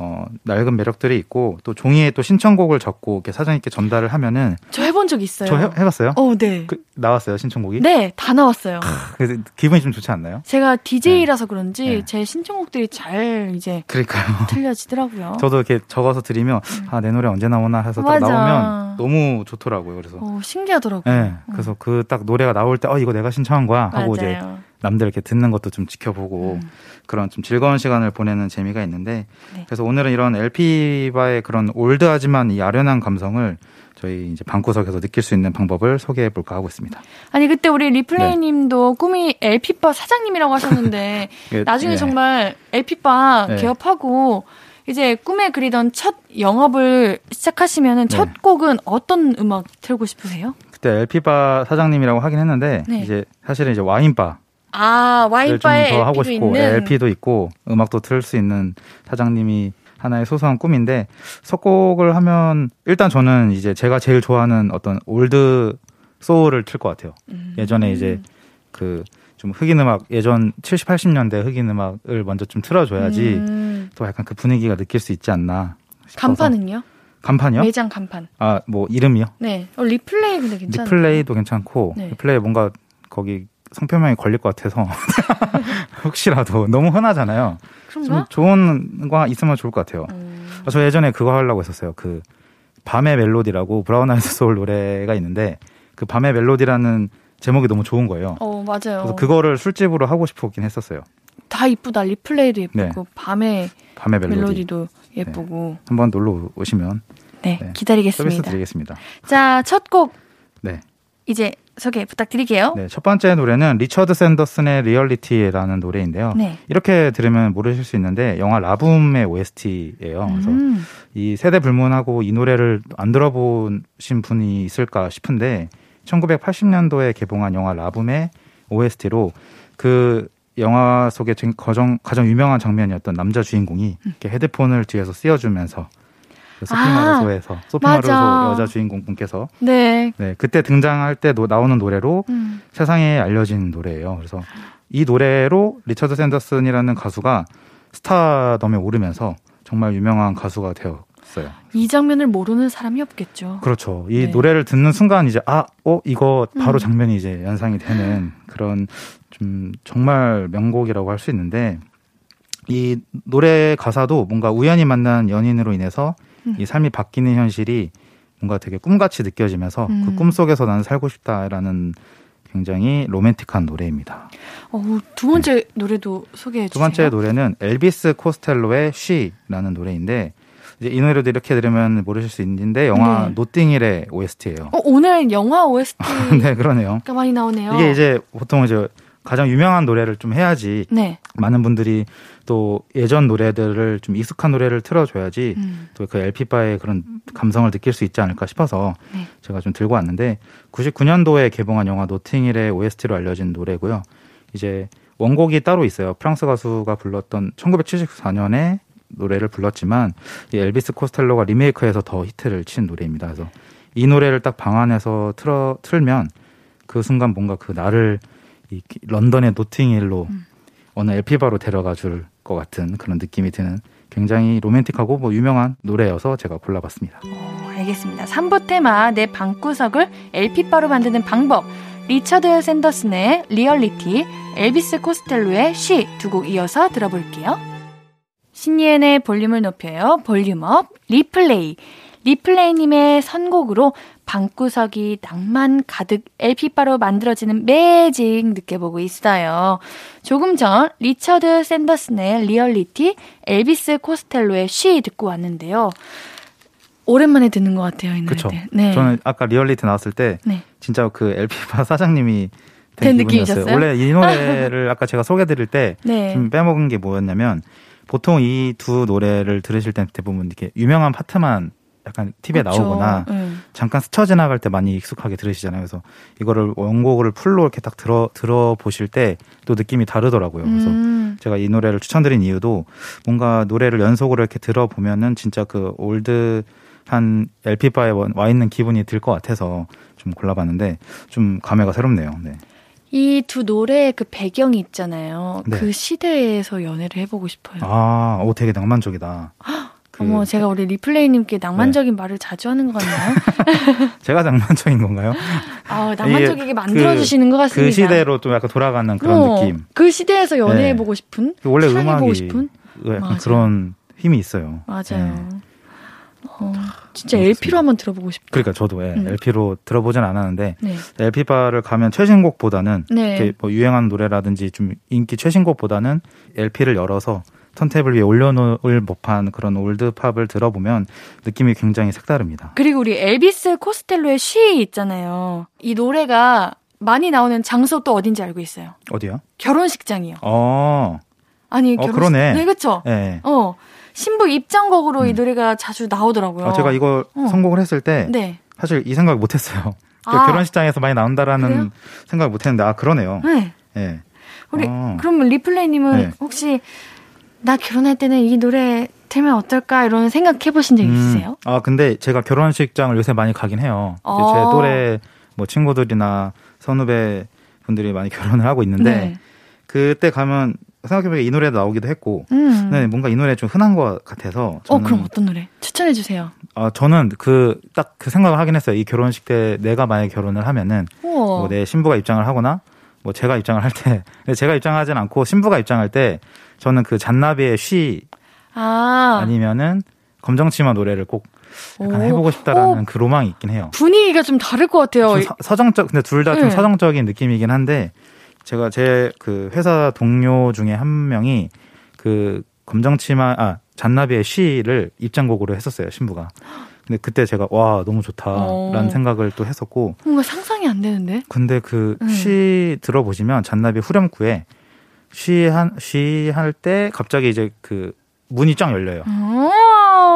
어, 낡은 매력들이 있고 또 종이에 또 신청곡을 적고 이렇게 사장님께 전달을 하면은 저 해본 적 있어요. 저 해, 해봤어요? 어, 네. 그, 나왔어요 신청곡이? 네, 다 나왔어요. 그래서 기분이 좀 좋지 않나요? 제가 DJ라서 그런지 네. 제 신청곡들이 잘 이제 그러니까요. 틀려지더라고요. 저도 이렇게 적어서 드리면 아 내 노래 언제 나오나 해서 딱 음. 맞아. 나오면 너무 좋더라고요. 그래서 어, 신기하더라고요. 네, 그래서 그 딱 노래가 나올 때 어 이거 내가 신청한 거야 하고 이제 맞아요. 남들 이렇게 듣는 것도 좀 지켜보고 음. 그런 좀 즐거운 시간을 보내는 재미가 있는데 네. 그래서 오늘은 이런 LP바의 그런 올드하지만 이 아련한 감성을 저희 이제 방구석에서 느낄 수 있는 방법을 소개해 볼까 하고 있습니다. 아니 그때 우리 리플레이 님도 꿈이 LP바 사장님이라고 하셨는데 예, 나중에 예. 정말 LP바 네. 개업하고 이제 꿈에 그리던 첫 영업을 시작하시면은 네. 첫 곡은 어떤 음악 틀고 싶으세요? 그때 LP바 사장님이라고 하긴 했는데 네. 이제 사실은 이제 와인바 아를 와인바에 좀더 하고 싶고 있는 LP도 있고 음악도 틀 수 있는 사장님이 하나의 소소한 꿈인데 선곡을 하면 일단 저는 이제 제가 제일 좋아하는 어떤 old soul을 틀 것 같아요. 음. 예전에 이제 그 좀 흑인 음악 예전 70, 80년대 흑인 음악을 먼저 좀 틀어줘야지 음. 또 약간 그 분위기가 느낄 수 있지 않나. 싶어서. 간판은요? 간판이요? 매장 간판. 아 뭐 이름이요? 네. 어, 리플레이 근데 괜찮아요. 리플레이도 괜찮고 네. 리플레이 뭔가 거기 상표명이 걸릴 것 같아서 혹시라도 너무 흔하잖아요. 좀 그런가? 좋은 거 있으면 좋을 것 같아요. 음. 아, 저 예전에 그거 하려고 했었어요. 그 밤의 멜로디라고 브라운 아이드 소울 노래가 있는데 그 밤의 멜로디라는 제목이 너무 좋은 거예요. 어 맞아요. 그래서 그거를 술집으로 하고 싶었긴 했었어요. 다 이쁘다. 리플레이도 예쁘고 네. 밤에 밤의 멜로디. 멜로디 도 예쁘고. 한번 놀러 오시면 네, 네. 서비스 기다리겠습니다. 드리겠습니다. 자, 첫 곡 네. 이제 소개 부탁드릴게요. 네, 첫 번째 노래는 리처드 샌더슨의 Reality라는 노래인데요. 네. 이렇게 들으면 모르실 수 있는데 영화 라붐의 OST예요. 그래서 음. 이 세대 불문하고 이 노래를 안 들어보신 분이 있을까 싶은데 1980년도에 개봉한 영화 라붐의 OST로 그 영화 속의 정- 가장, 가장 유명한 장면이었던 남자 주인공이 이렇게 헤드폰을 뒤에서 씌워주면서 그 소피마르소에서 소피마르소 맞아. 여자 주인공 분께서 네. 네 그때 등장할 때 노- 나오는 노래로 음. 세상에 알려진 노래예요. 그래서 이 노래로 리처드 샌더슨이라는 가수가 스타덤에 오르면서 정말 유명한 가수가 되었어요. 이 장면을 모르는 사람이 없겠죠. 그렇죠. 이 네. 노래를 듣는 순간 이제 아, 어 이거 바로 음. 장면이 이제 연상이 되는 그런 좀 정말 명곡이라고 할 수 있는데 이 노래 가사도 뭔가 우연히 만난 연인으로 인해서 음. 이 삶이 바뀌는 현실이 뭔가 되게 꿈같이 느껴지면서 음. 그꿈 속에서 나는 살고 싶다라는 굉장히 로맨틱한 노래입니다. 어, 두 번째 노래도 소개해 두 주세요. 번째 노래는 엘비스 코스텔로의 She라는 노래인데 이제 이 노래도 이렇게 들으면 모르실 수 있는데 영화 네. 노띵힐의 OST예요. 어, 오늘 영화 OST가 네, 그러네요. 많이 나오네요. 이게 이제 보통 이제 가장 유명한 노래를 좀 해야지 네. 많은 분들이 또 예전 노래들을 좀 익숙한 노래를 틀어줘야지 음. 또그 LP바의 그런 감성을 느낄 수 있지 않을까 싶어서 네. 제가 좀 들고 왔는데 99년도에 개봉한 영화 노팅힐의 OST로 알려진 노래고요. 이제 원곡이 따로 있어요. 프랑스 가수가 불렀던 1974년에 노래를 불렀지만 이 엘비스 코스텔로가 리메이크해서 더 히트를 친 노래입니다. 그래서 이 노래를 딱 방 안에서 틀어 틀면 그 순간 뭔가 그 나를 이 런던의 노팅힐로 음. 어느 LP바로 데려가 줄 것 같은 그런 느낌이 드는 굉장히 로맨틱하고 뭐 유명한 노래여서 제가 골라봤습니다. 어, 알겠습니다. 3부 테마 내 방구석을 LP바로 만드는 방법. 리처드 샌더슨의 리얼리티, 엘비스 코스텔로의 She 두 곡 이어서 들어볼게요. 신예은의 볼륨을 높여요. Volume up, 리플레이. 리플레이님의 선곡으로 방구석이 낭만 가득 LP바로 만들어지는 매직 느껴보고 있어요. 조금 전 리처드 샌더슨의 리얼리티, 엘비스 코스텔로의 She 듣고 왔는데요. 오랜만에 듣는 것 같아요, 이. 노래들. 네. 저는 아까 리얼리티 나왔을 때 네. 진짜 그 LP바 사장님이 된 된. 느낌이셨어요? 원래 이 노래를 아까 제가 소개드릴 때 네. 좀 빼먹은 게 뭐였냐면 보통 이 두 노래를 들으실 때 대부분 이렇게 유명한 파트만 약간 TV에 그쵸. 나오거나 음. 잠깐 스쳐 지나갈 때 많이 익숙하게 들으시잖아요. 그래서 이거를 원곡을 full로 이렇게 딱 들어 들어 보실 때 또 느낌이 다르더라고요. 그래서 음. 제가 이 노래를 추천드린 이유도 뭔가 노래를 연속으로 이렇게 들어 보면은 진짜 그 old한 LP바에 와 있는 기분이 들 것 같아서 좀 골라봤는데 좀 감회가 새롭네요. 네. 이 두 노래의 그 배경이 있잖아요. 네. 그 시대에서 연애를 해보고 싶어요. 아, 오, 되게 낭만적이다. 그 어머, 제가 우리 리플레이님께 낭만적인 말을 자주 하는 것 같나요? 제가 낭만적인 건가요? 아, 낭만적이게 이게 만들어주시는 것 같습니다. 그 시대로 좀 약간 돌아가는 그런 어, 느낌. 그 시대에서 연애해보고 네. 싶은? 원래 사귀어보고 음악이 싶은? 맞아요. 그런 힘이 있어요. 맞아요. 네. 어, 진짜 그렇습니다. LP로 한번 들어보고 싶다. 그러니까 저도 예, 음. LP로 들어보진 않았는데 네. LP바를 가면 최신곡보다는 네. 이렇게 뭐 유행하는 노래라든지 좀 인기 최신곡보다는 LP를 열어서 턴테이블 위에 올려놓을 법한 그런 old pop을 들어보면 느낌이 굉장히 색다릅니다. 그리고 우리 엘비스 코스텔로의 She 있잖아요. 이 노래가 많이 나오는 장소 또 어딘지 알고 있어요. 어디요? 결혼식장이요. 어, 아니, 어, 결혼식. 그러네. 네, 그쵸? 예. 어. 신부 입장곡으로 이 음. 노래가 자주 나오더라고요. 어, 제가 이거 어. 선곡을 했을 때 네. 사실 이 생각 못 했어요. 아. 결혼식장에서 많이 나온다라는 그래요? 생각을 못 했는데 아 그러네요. 네. 예. 우리, 어. 그러면 리플레이님은 네. 혹시 나 결혼할 때는 이 노래 틀면 어떨까 이런 생각 해 보신 적 있으세요? 음, 아 근데 제가 결혼식장을 요새 많이 가긴 해요. 어. 제 또래 뭐 친구들이나 선후배 분들이 많이 결혼을 하고 있는데 그때 가면 생각해보니까 이 노래도 나오기도 했고 음. 네, 뭔가 이 노래 좀 흔한 것 같아서 어, 저는 그럼 어떤 노래? 추천해 주세요. 아 저는 그 딱그 생각을 하긴 했어요. 이 결혼식 때 내가 만약 에 결혼을 하면은. 뭐 내 신부가 입장을 하거나 뭐 제가 입장을 할 때 제가 입장하진 않고 신부가 입장할 때 저는 그 잔나비의 쉬 아. 아니면은 검정치마 노래를 꼭 약간 오. 해보고 싶다라는 오. 그 로망이 있긴 해요. 분위기가 좀 다를 것 같아요. 좀 서, 서정적 근데 둘 다좀 네. 서정적인 느낌이긴 한데 제가 제 그 회사 동료 중에 한 명이 그 검정치마 아 잔나비의 쉬를 입장곡으로 했었어요 신부가. 근데 그때 제가 와 너무 좋다라는 어. 생각을 또 했었고 뭔가 상상이 안 되는데. 근데 그 음. 쉬 들어보시면 잔나비 후렴구에 쉬한 쉬할 때 갑자기 이제 그 문이 쫙 열려요. 어.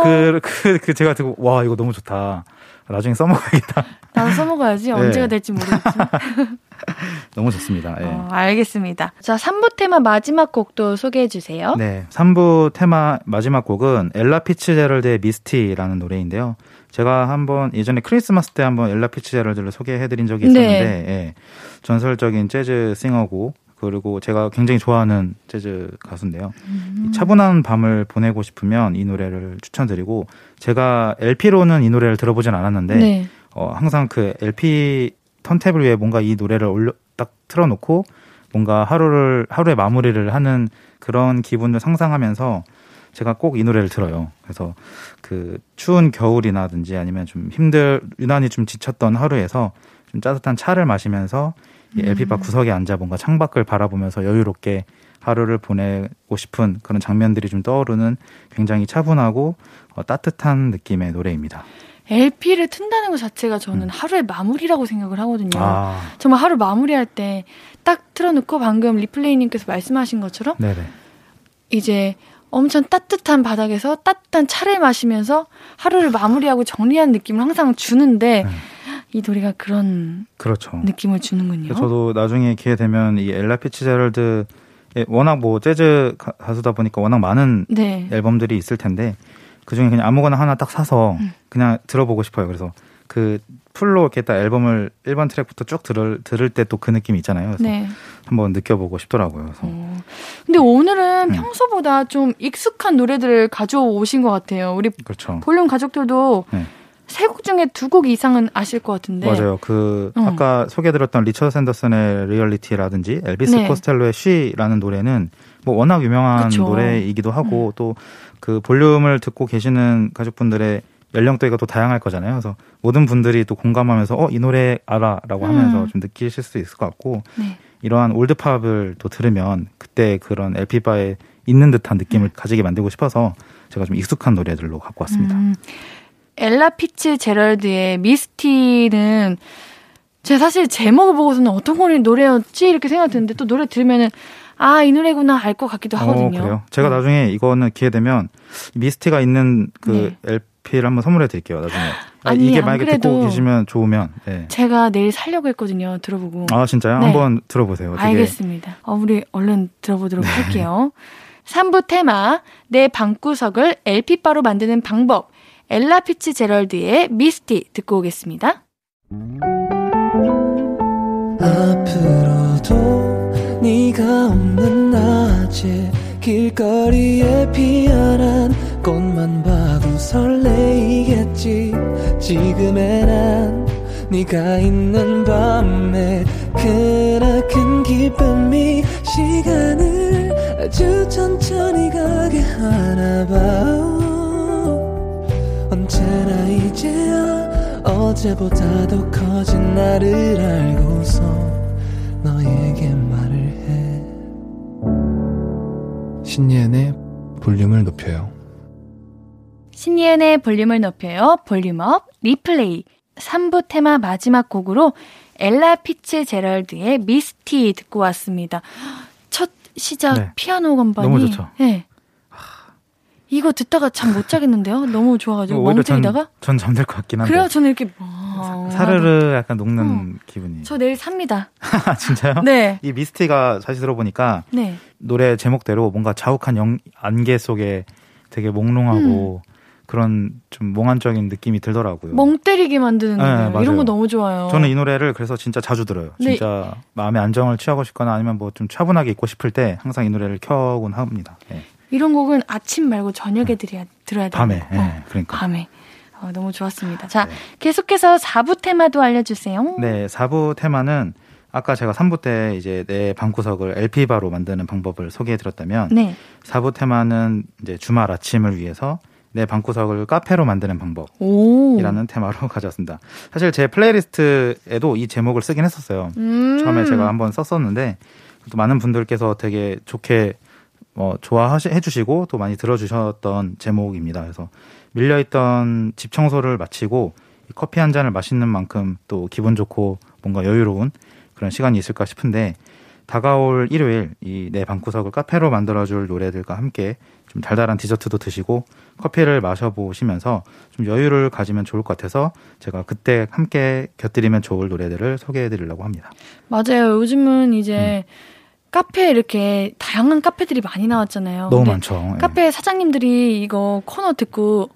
그, 그, 그 제가 듣고 와 이거 너무 좋다. 나중에 써먹어야겠다. 나도 써먹어야지. 언제가 될지 모르겠지만. 너무 좋습니다. 예. 어, 알겠습니다. 자, 3부 테마 마지막 곡도 소개해 주세요. 네, 3부 테마 마지막 곡은 엘라 피츠제럴드의 미스티라는 노래인데요. 제가 한번 예전에 크리스마스 때 한번 엘라 피츠제럴드를 소개해 드린 적이 있었는데 네. 예, 전설적인 재즈 싱어고 그리고 제가 굉장히 좋아하는 재즈 가수인데요. 음. 이 차분한 밤을 보내고 싶으면 이 노래를 추천드리고 제가 LP로는 이 노래를 들어보진 않았는데 네. 어, 항상 그 LP 턴테이블 위에 뭔가 이 노래를 올려 딱 틀어놓고 뭔가 하루를 하루의 마무리를 하는 그런 기분을 상상하면서 제가 꼭 이 노래를 들어요. 그래서 그 추운 겨울이나든지 아니면 좀 힘들 유난히 좀 지쳤던 하루에서 좀 따뜻한 차를 마시면서 이 LP바 구석에 앉아 뭔가 창밖을 바라보면서 여유롭게 하루를 보내고 싶은 그런 장면들이 좀 떠오르는 굉장히 차분하고 어, 따뜻한 느낌의 노래입니다. LP를 튼다는 것 자체가 저는 하루의 마무리라고 생각을 하거든요. 음. 아, 정말 하루 마무리할 때 딱 틀어놓고 방금 리플레이님께서 말씀하신 것처럼 네네. 이제 엄청 따뜻한 바닥에서 따뜻한 차를 마시면서 하루를 마무리하고 정리하는 느낌을 항상 주는데 네. 이 노래가 그런 그렇죠. 느낌을 주는군요. 저도 나중에 기회 되면 이 엘라 피츠제럴드 워낙 뭐 재즈 가- 가수다 보니까 워낙 많은 네. 앨범들이 있을 텐데 그 중에 그냥 아무거나 하나 딱 사서 음. 그냥 들어보고 싶어요. 그래서 그 full로 이렇게 딱 앨범을 1번 트랙부터 쭉 들을 들을 때 또 그 느낌이 있잖아요. 그래서 네. 한번 느껴보고 싶더라고요. 그래서 어. 근데 오늘은 음. 평소보다 좀 익숙한 노래들을 가져오신 것 같아요. 우리 그렇죠. 볼륨 가족들도 네. 세 곡 중에 두 곡 이상은 아실 것 같은데. 맞아요. 그 어. 아까 소개드렸던 리처드 샌더슨의 Reality라든지 엘비스 네. 코스텔로의 She라는 노래는 뭐 워낙 유명한 그쵸. 음. 노래이기도 하고 또그 볼륨을 듣고 계시는 가족분들의 연령대가 또 다양할 거잖아요. 그래서 모든 분들이 또 공감하면서 어 이 노래 알아라고 하면서 음. 좀 느끼실 수 있을 것 같고 네. 이러한 올드팝을 또 들으면 그때 그런 LP바에 있는 듯한 느낌을 가지게 만들고 싶어서 제가 좀 익숙한 노래들로 갖고 왔습니다. 음, 엘라 피츠 제럴드의 미스티는 제가 사실 제목을 보고서는 어떤 곡의 노래였지 이렇게 생각드는데 또 노래 들으면은 아 이 노래구나 알 것 같기도 하거든요. 어, 그래요? 제가 어. 나중에 이거는 기회 되면 미스티가 있는 그 네. LP를 한번 선물해 드릴게요. 나중에. 아, 아니, 이게 안 만약에 듣고 계시면 좋으면. 네. 제가 내일 살려고 했거든요. 들어보고. 아 진짜요? 네. 한번 들어보세요. 되게 알겠습니다. 어, 우리 얼른 들어보도록 네. 할게요. 3부 테마 내 방구석을 LP바로 만드는 방법 엘라 피츠 제럴드의 미스티 듣고 오겠습니다. 앞으로도 네가 없는 낮에 길거리에 피어난 꽃만 봐도 설레이겠지 지금의 난 네가 있는 밤에 크나큰 기쁨이 시간을 아주 천천히 가게 하나 봐 언제나 이제야 어제보다 더 커진 나를 알고서 너에게 말을 해 신예은의 볼륨을 높여요 신예은의 볼륨을 높여요. 볼륨업 리플레이 3부 테마 마지막 곡으로 엘라 피츠제럴드의 Misty 듣고 왔습니다. 첫 시작 네. 피아노 건반이 너무 좋죠. 네. 이거 듣다가 잠 못 자겠는데요. 너무 좋아가지고 오히려 전, 멍때리다가 전 잠들 것 같긴 한데. 그래요. 저는 이렇게 아, 사르르 약간 녹는 기분이. 저 내일 삽니다. 아, 진짜요? 네. 이 미스티가 다시 들어보니까 네. 노래 제목대로 뭔가 자욱한 영, 안개 속에 되게 몽롱하고 그런 좀 몽환적인 느낌이 들더라고요. 음. 멍 때리게 만드는 네, 노래요. 이런. 거 너무 좋아요. 저는 이 노래를 그래서 진짜 자주 들어요. 네. 진짜 마음의 안정을 취하고 싶거나 아니면 뭐 좀 차분하게 있고 싶을 때 항상 이 노래를 켜곤 합니다. 예. 이런 곡은 아침 말고 저녁에 들어야, 들어야 돼요. 밤에. 어, 예, 그러니까. 밤에. 어, 너무 좋았습니다. 자, 네. 계속해서 4부 테마도 알려주세요. 네, 4부 테마는 아까 제가 3부 때 이제 내 방구석을 LP바로 만드는 방법을 소개해 드렸다면 네. 4부 테마는 이제 주말 아침을 위해서 내 방구석을 카페로 만드는 방법. 오. 이라는 테마로 가져왔습니다. 사실 제 playlist에도 이 제목을 쓰긴 했었어요. 음. 처음에 제가 한번 썼었는데 또 많은 분들께서 되게 좋게 뭐 좋아해 주시고 또 많이 들어주셨던 제목입니다. 그래서 밀려있던 집 청소를 마치고 커피 한 잔을 마시는 만큼 또 기분 좋고 뭔가 여유로운 그런 시간이 있을까 싶은데 다가올 일요일 이 내 방구석을 카페로 만들어줄 노래들과 함께 좀 달달한 디저트도 드시고 커피를 마셔보시면서 좀 여유를 가지면 좋을 것 같아서 제가 그때 함께 곁들이면 좋을 노래들을 소개해드리려고 합니다. 맞아요. 요즘은 이제 음. 카페 이렇게 다양한 카페들이 많이 나왔잖아요. 너무 많죠. 예. 카페 사장님들이 이거 코너 듣고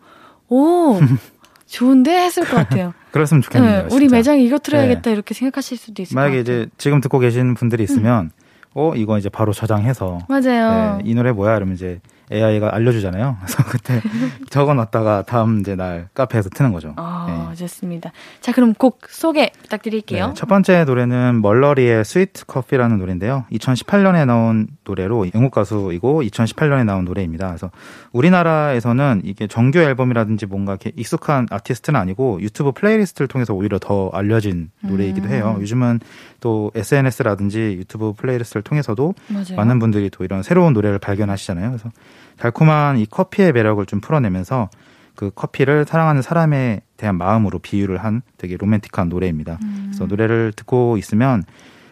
오 좋은데 했을 것 같아요. 그랬으면 좋겠네요. 네, 우리 매장에 이거 틀어야겠다 네. 이렇게 생각하실 수도 있을 만약에. 이제 지금 듣고 계신 분들이 있으면 음. 어 이거 이제 바로 저장해서 맞아요. 네, 이 노래 뭐야? 이러면 이제 AI가 알려주잖아요. 그래서 그때 적어놨다가 다음 이제 날 카페에서 트는 거죠. 아, 네. 좋습니다. 자, 그럼 곡 소개 부탁드릴게요. 네, 첫 번째 노래는 멀러리의 Sweet Coffee라는 노래인데요. 2018년에 나온 노래로 영국 가수이고 2018년에 나온 노래입니다. 그래서 우리나라에서는 이게 정규 앨범이라든지 뭔가 이렇게 익숙한 아티스트는 아니고 유튜브 playlist를 통해서 오히려 더 알려진 노래이기도 해요. 음. 요즘은 또 SNS라든지 유튜브 playlist를 통해서도 맞아요. 많은 분들이 또 이런 새로운 노래를 발견하시잖아요. 그래서 달콤한 이 커피의 매력을 좀 풀어내면서 그 커피를 사랑하는 사람에 대한 마음으로 비유를 한 되게 로맨틱한 노래입니다. 음. 그래서 노래를 듣고 있으면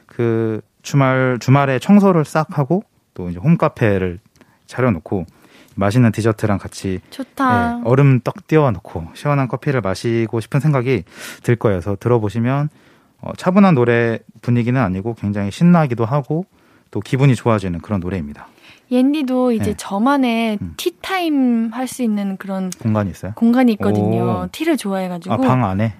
그 주말 주말에 청소를 싹 하고 또 이제 홈카페를 차려놓고 맛있는 디저트랑 같이 좋다. 네, 얼음 떡 띄워놓고 시원한 커피를 마시고 싶은 생각이 들 거예요. 그래서 들어보시면 어, 차분한 노래 분위기는 아니고 굉장히 신나기도 하고 또 기분이 좋아지는 그런 노래입니다. 옌디도 이제 네. 저만의 음. 티타임 할 수 있는 그런 공간이 있어요? 공간이 있거든요. 오. 티를 좋아해가지고. 아, 방 안에?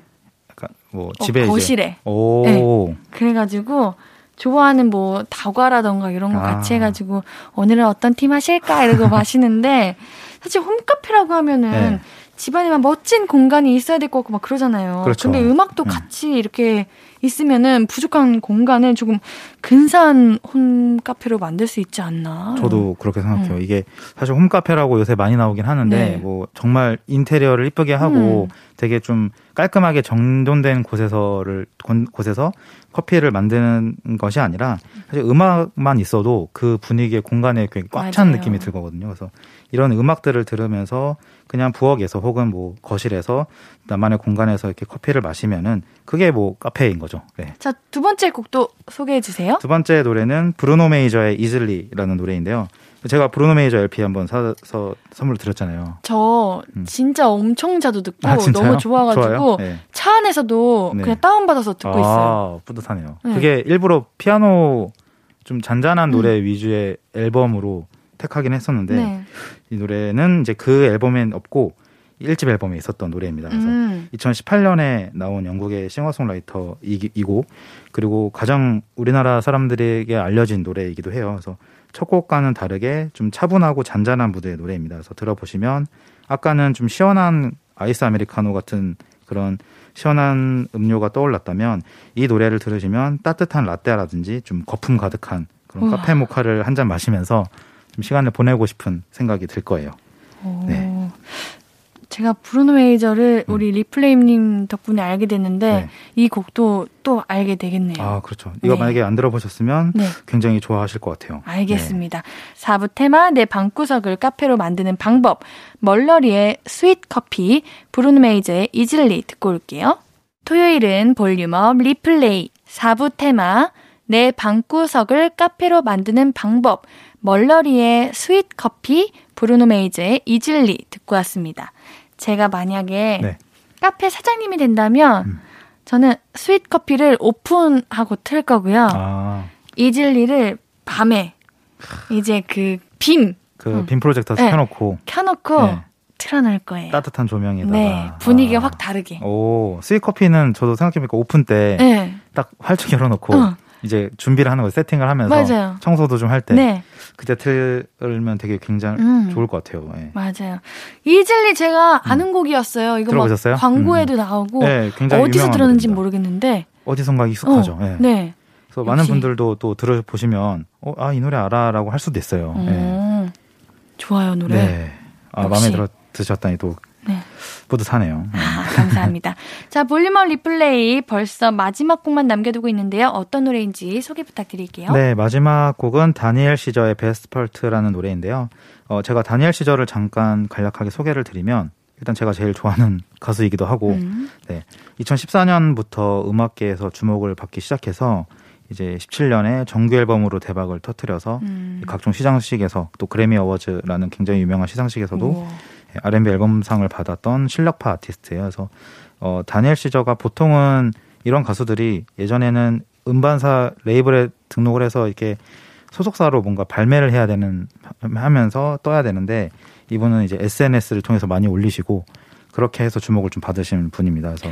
약간 뭐 어, 집에 어, 거실에. 오. 네. 그래가지고 좋아하는 뭐 다과라던가 이런 거 아. 같이 해가지고 오늘은 어떤 팀 하실까 이러고 마시는데 사실 홈카페라고 하면은 네. 집안에만 멋진 공간이 있어야 될 것 같고 막 그러잖아요. 그렇죠. 근데 음악도 음. 같이 이렇게 있으면은 부족한 공간을 조금 근사한 홈카페로 만들 수 있지 않나. 저도 그렇게 생각해요. 음. 이게 사실 홈카페라고 요새 많이 나오긴 하는데 네. 뭐 정말 인테리어를 이쁘게 하고 음. 되게 좀 깔끔하게 정돈된 곳에서를 곳에서 커피를 만드는 것이 아니라 사실 음악만 있어도 그 분위기의 공간에 꽉 찬 느낌이 들거든요. 그래서 이런 음악들을 들으면서 그냥 부엌에서 혹은 뭐 거실에서 나만의 공간에서 이렇게 커피를 마시면은 그게 뭐 카페인 거죠. 네. 자, 두 번째 곡도 소개해 주세요. 두 번째 노래는 브루노 메이저의 이즐리라는 노래인데요. 제가 브루노 메이저 LP 한번 사서 선물 드렸잖아요. 저 음. 진짜 엄청 자주 듣고 아, 너무 좋아가지고 네. 차 안에서도 네. 그냥 다운받아서 듣고 아, 있어요. 뿌듯하네요. 네. 그게 일부러 피아노 좀 잔잔한 노래 음. 위주의 앨범으로 택하긴 했었는데 네. 이 노래는 이제 그 앨범엔 없고 1집 앨범에 있었던 노래입니다. 그래서 음. 2018년에 나온 영국의 싱어송라이터이고 그리고 가장 우리나라 사람들에게 알려진 노래이기도 해요. 그래서 첫 곡과는 다르게 좀 차분하고 잔잔한 무대의 노래입니다. 그래서 들어보시면 아까는 좀 시원한 아이스 아메리카노 같은 그런 시원한 음료가 떠올랐다면 이 노래를 들으시면 따뜻한 라떼라든지 좀 거품 가득한 그런 우와. 카페 모카를 한 잔 마시면서 좀 시간을 보내고 싶은 생각이 들 거예요. 네. 제가 브루노 메이저를 음. 우리 리플레이님 덕분에 알게 됐는데 네. 이 곡도 또 알게 되겠네요. 아 그렇죠. 이거 네. 만약에 안 들어보셨으면 네. 굉장히 좋아하실 것 같아요. 알겠습니다. 네. 4부 테마 내 방구석을 카페로 만드는 방법 멀러리의 Sweet Coffee 브루노 메이저의 Easily 듣고 올게요. 토요일은 볼륨업 리플레이 4부 테마 내 방구석을 카페로 만드는 방법 멀러리의 Sweet Coffee 브루노 메이저의 Easily 듣고 왔습니다. 제가 만약에 네. 카페 사장님이 된다면 음. 저는 Sweet Coffee를 오픈하고 틀 거고요. 아. Easily를 밤에 이제 그 빔. 그 빔 음. 프로젝터 네. 켜놓고. 켜놓고 네. 틀어놓을 거예요. 따뜻한 조명에다가. 네. 분위기가 아. 확 다르게. 오, Sweet Coffee는 저도 생각해보니까 오픈 때. 네. 딱 활짝 열어놓고. 어. 이제 준비를 하는 거 세팅을 하면서 맞아요. 청소도 좀 할 때 네. 그때 틀면 되게 굉장히 음. 좋을 것 같아요. 네. 맞아요. Easily 제가 아는 음. 곡이었어요. 이거 들어보셨어요? 막 광고에도 음. 나오고 네, 어디서 들었는지 모르겠는데 어디선가 익숙하죠. 어, 네. 네. 그래서 역시. 많은 분들도 또 들어보시면 어, 아, 이 노래 알아라고 할 수도 있어요. 네. 좋아요, 노래. 네. 아, 마음에 들어 드셨다니 또 네. 뿌듯하네요. 아, 감사합니다. 자, 볼륨업 리플레이 벌써 마지막 곡만 남겨두고 있는데요. 어떤 노래인지 소개 부탁드릴게요. 네, 마지막 곡은 다니엘 시저의 Best Part라는 노래인데요. 어, 제가 다니엘 시저를 잠깐 간략하게 소개를 드리면 일단 제가 제일 좋아하는 가수이기도 하고 음. 네. 2014년부터 음악계에서 주목을 받기 시작해서 이제 17년에 정규 앨범으로 대박을 터뜨려서 음. 각종 시상식에서 또 그래미 어워즈라는 굉장히 유명한 시상식에서도 우와. R&B 앨범상을 받았던 실력파 아티스트예요. 그래서 어, 다니엘 시저가 보통은 이런 가수들이 예전에는 음반사 레이블에 등록을 해서 이렇게 소속사로 뭔가 발매를 해야 되는 하면서 떠야 되는데 이분은 이제 SNS를 통해서 많이 올리시고 그렇게 해서 주목을 좀 받으신 분입니다. 그래서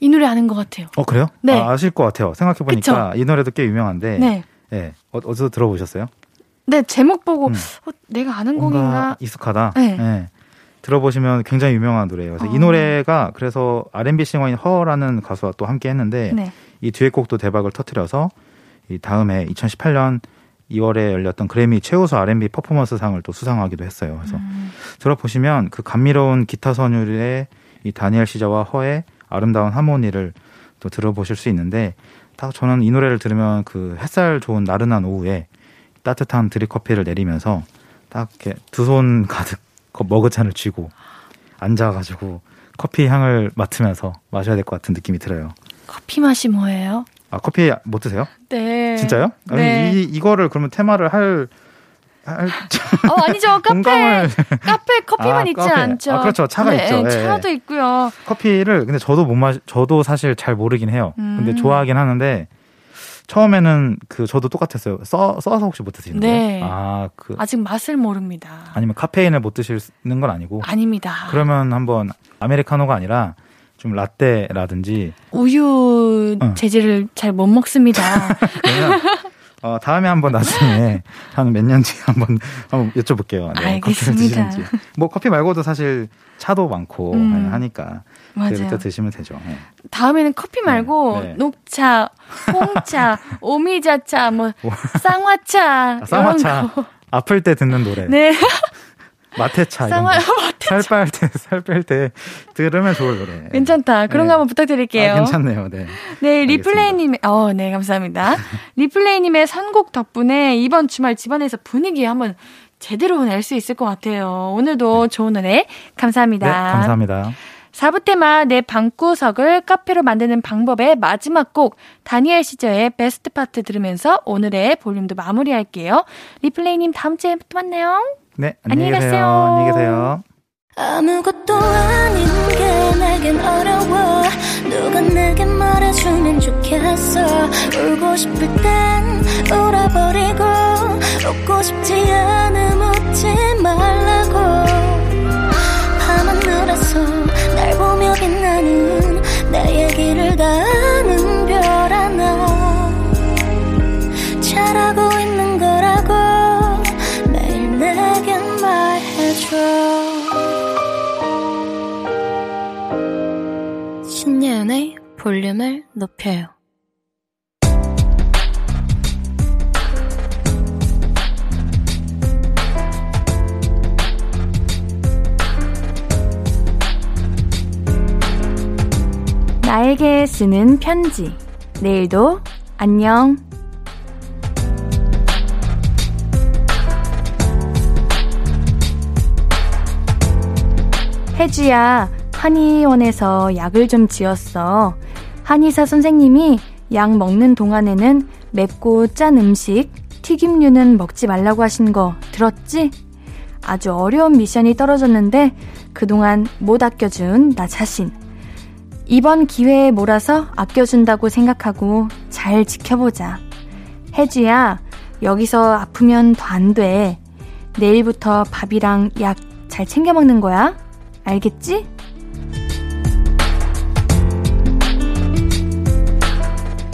이 노래 아는 것 같아요. 어 그래요? 네. 아, 아실 것 같아요. 생각해 보니까 이 노래도 꽤 유명한데 네. 예. 어, 어디서 들어보셨어요? 네, 제목 보고 음. 어, 내가 아는 곡인가? 익숙하다. 네. 예. 들어보시면 굉장히 유명한 노래예요. 그래서 이 어. 노래가 그래서 R&B 싱어인 허라는 가수와 또 함께 했는데 네. 이 듀엣곡도 대박을 터뜨려서 이 다음에 2018년 2월에 열렸던 그래미 최우수 R&B 퍼포먼스 상을 또 수상하기도 했어요. 그래서 음. 들어보시면 그 감미로운 기타 선율의 이 다니엘 시저와 허의 아름다운 하모니를 또 들어보실 수 있는데 딱 저는 이 노래를 들으면 그 햇살 좋은 나른한 오후에 따뜻한 드립커피를 내리면서 딱 이렇게 두 손 가득 거- 머그잔을 쥐고 앉아가지고 커피 향을 맡으면서 마셔야 될 것 같은 느낌이 들어요. 커피 맛이 뭐예요? 아 커피 못 드세요? 네. 진짜요? 아니 네. 이 이거를 그러면 테마를 할 할, 어, 아니죠. 카페, 공감을 카페 커피만 아, 있지 카페. 않죠. 아, 그렇죠. 차가 네, 있죠. 예, 차도 있고요. 커피를 근데 저도 못 마시 저도 사실 잘 모르긴 해요. 음. 근데 좋아하긴 하는데 처음에는 그 저도 똑같았어요. 써 써서 혹시 못 드시는 네. 거예요? 아 그 아직 맛을 모릅니다. 아니면 카페인을 못 드시는 건 아니고 아닙니다. 그러면 한번 아메리카노가 아니라 좀 라떼라든지 우유 어. 재질을 잘 못 먹습니다. 어, 다음에 한번 나중에 한 몇 년 뒤에 한번 한번 여쭤볼게요. 네, 커피를 알겠습니다. 드시는지. 뭐 커피 말고도 사실 차도 많고 음. 네, 하니까 맞아요. 그때 드시면 되죠. 네. 다음에는 커피 말고 네. 녹차, 홍차, 오미자차, 뭐 쌍화차 아, 쌍화차. 아플 때 듣는 노래. 네. 이런 쌍화 거. 살뺄 때, 살 뺄 때 들으면 좋을 노래. 괜찮다. 그런 네. 거 한번 부탁드릴게요. 아, 괜찮네요. 네. 네, 리플레이님, 어, 네, 감사합니다. 리플레이님의 선곡 덕분에 이번 주말 집안에서 분위기 한번 제대로 낼 수 있을 것 같아요. 오늘도 좋은 노래 감사합니다. 네, 감사합니다. 4부 테마 내 방구석을 카페로 만드는 방법의 마지막 곡 다니엘 시저의 베스트 파트 들으면서 오늘의 볼륨도 마무리할게요. 리플레이님 다음 주에 또 만나요. 네, 안녕히 안녕히 계세요. 가세요. 안녕히 계세요. 아무것도 아닌 게 내겐 어려워 누가 내게 말해주면 좋겠어 울고 싶을 땐 울어버리고 웃고 싶지 않음 웃지 말라고 밤하늘에서 날 보며 빛나는 내 얘기를 다 아는 별 하나. 잘하고 있는 거라고 매일 내겐 말해줘. 신예은의 볼륨을 높여요 나에게 쓰는 편지. 내일도 안녕. 혜주야, 한의원에서 약을 좀 지었어. 한의사 선생님이 약 먹는 동안에는 맵고 짠 음식, 튀김류는 먹지 말라고 하신 거 들었지? 아주 어려운 미션이 떨어졌는데 그동안 못 아껴준 나 자신. 이번 기회에 몰아서 아껴준다고 생각하고 잘 지켜보자. 혜주야, 여기서 아프면 더 안 돼. 내일부터 밥이랑 약 잘 챙겨 먹는 거야. 알겠지?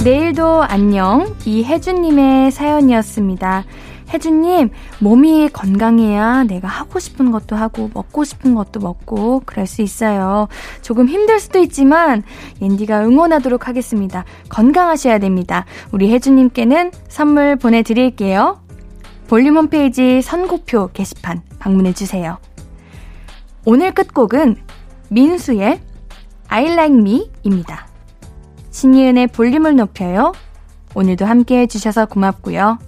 내일도 안녕. 이혜주님의 사연이었습니다. 혜주님, 몸이 건강해야 내가 하고 싶은 것도 하고, 먹고 싶은 것도 먹고, 그럴 수 있어요. 조금 힘들 수도 있지만, 옌디가 응원하도록 하겠습니다. 건강하셔야 됩니다. 우리 혜주님께는 선물 보내드릴게요. 볼륨 홈페이지 선고표 게시판 방문해주세요. 오늘 끝곡은 민수의 I like me입니다. 신이은의 볼륨을 높여요. 오늘도 함께 해주셔서 고맙고요.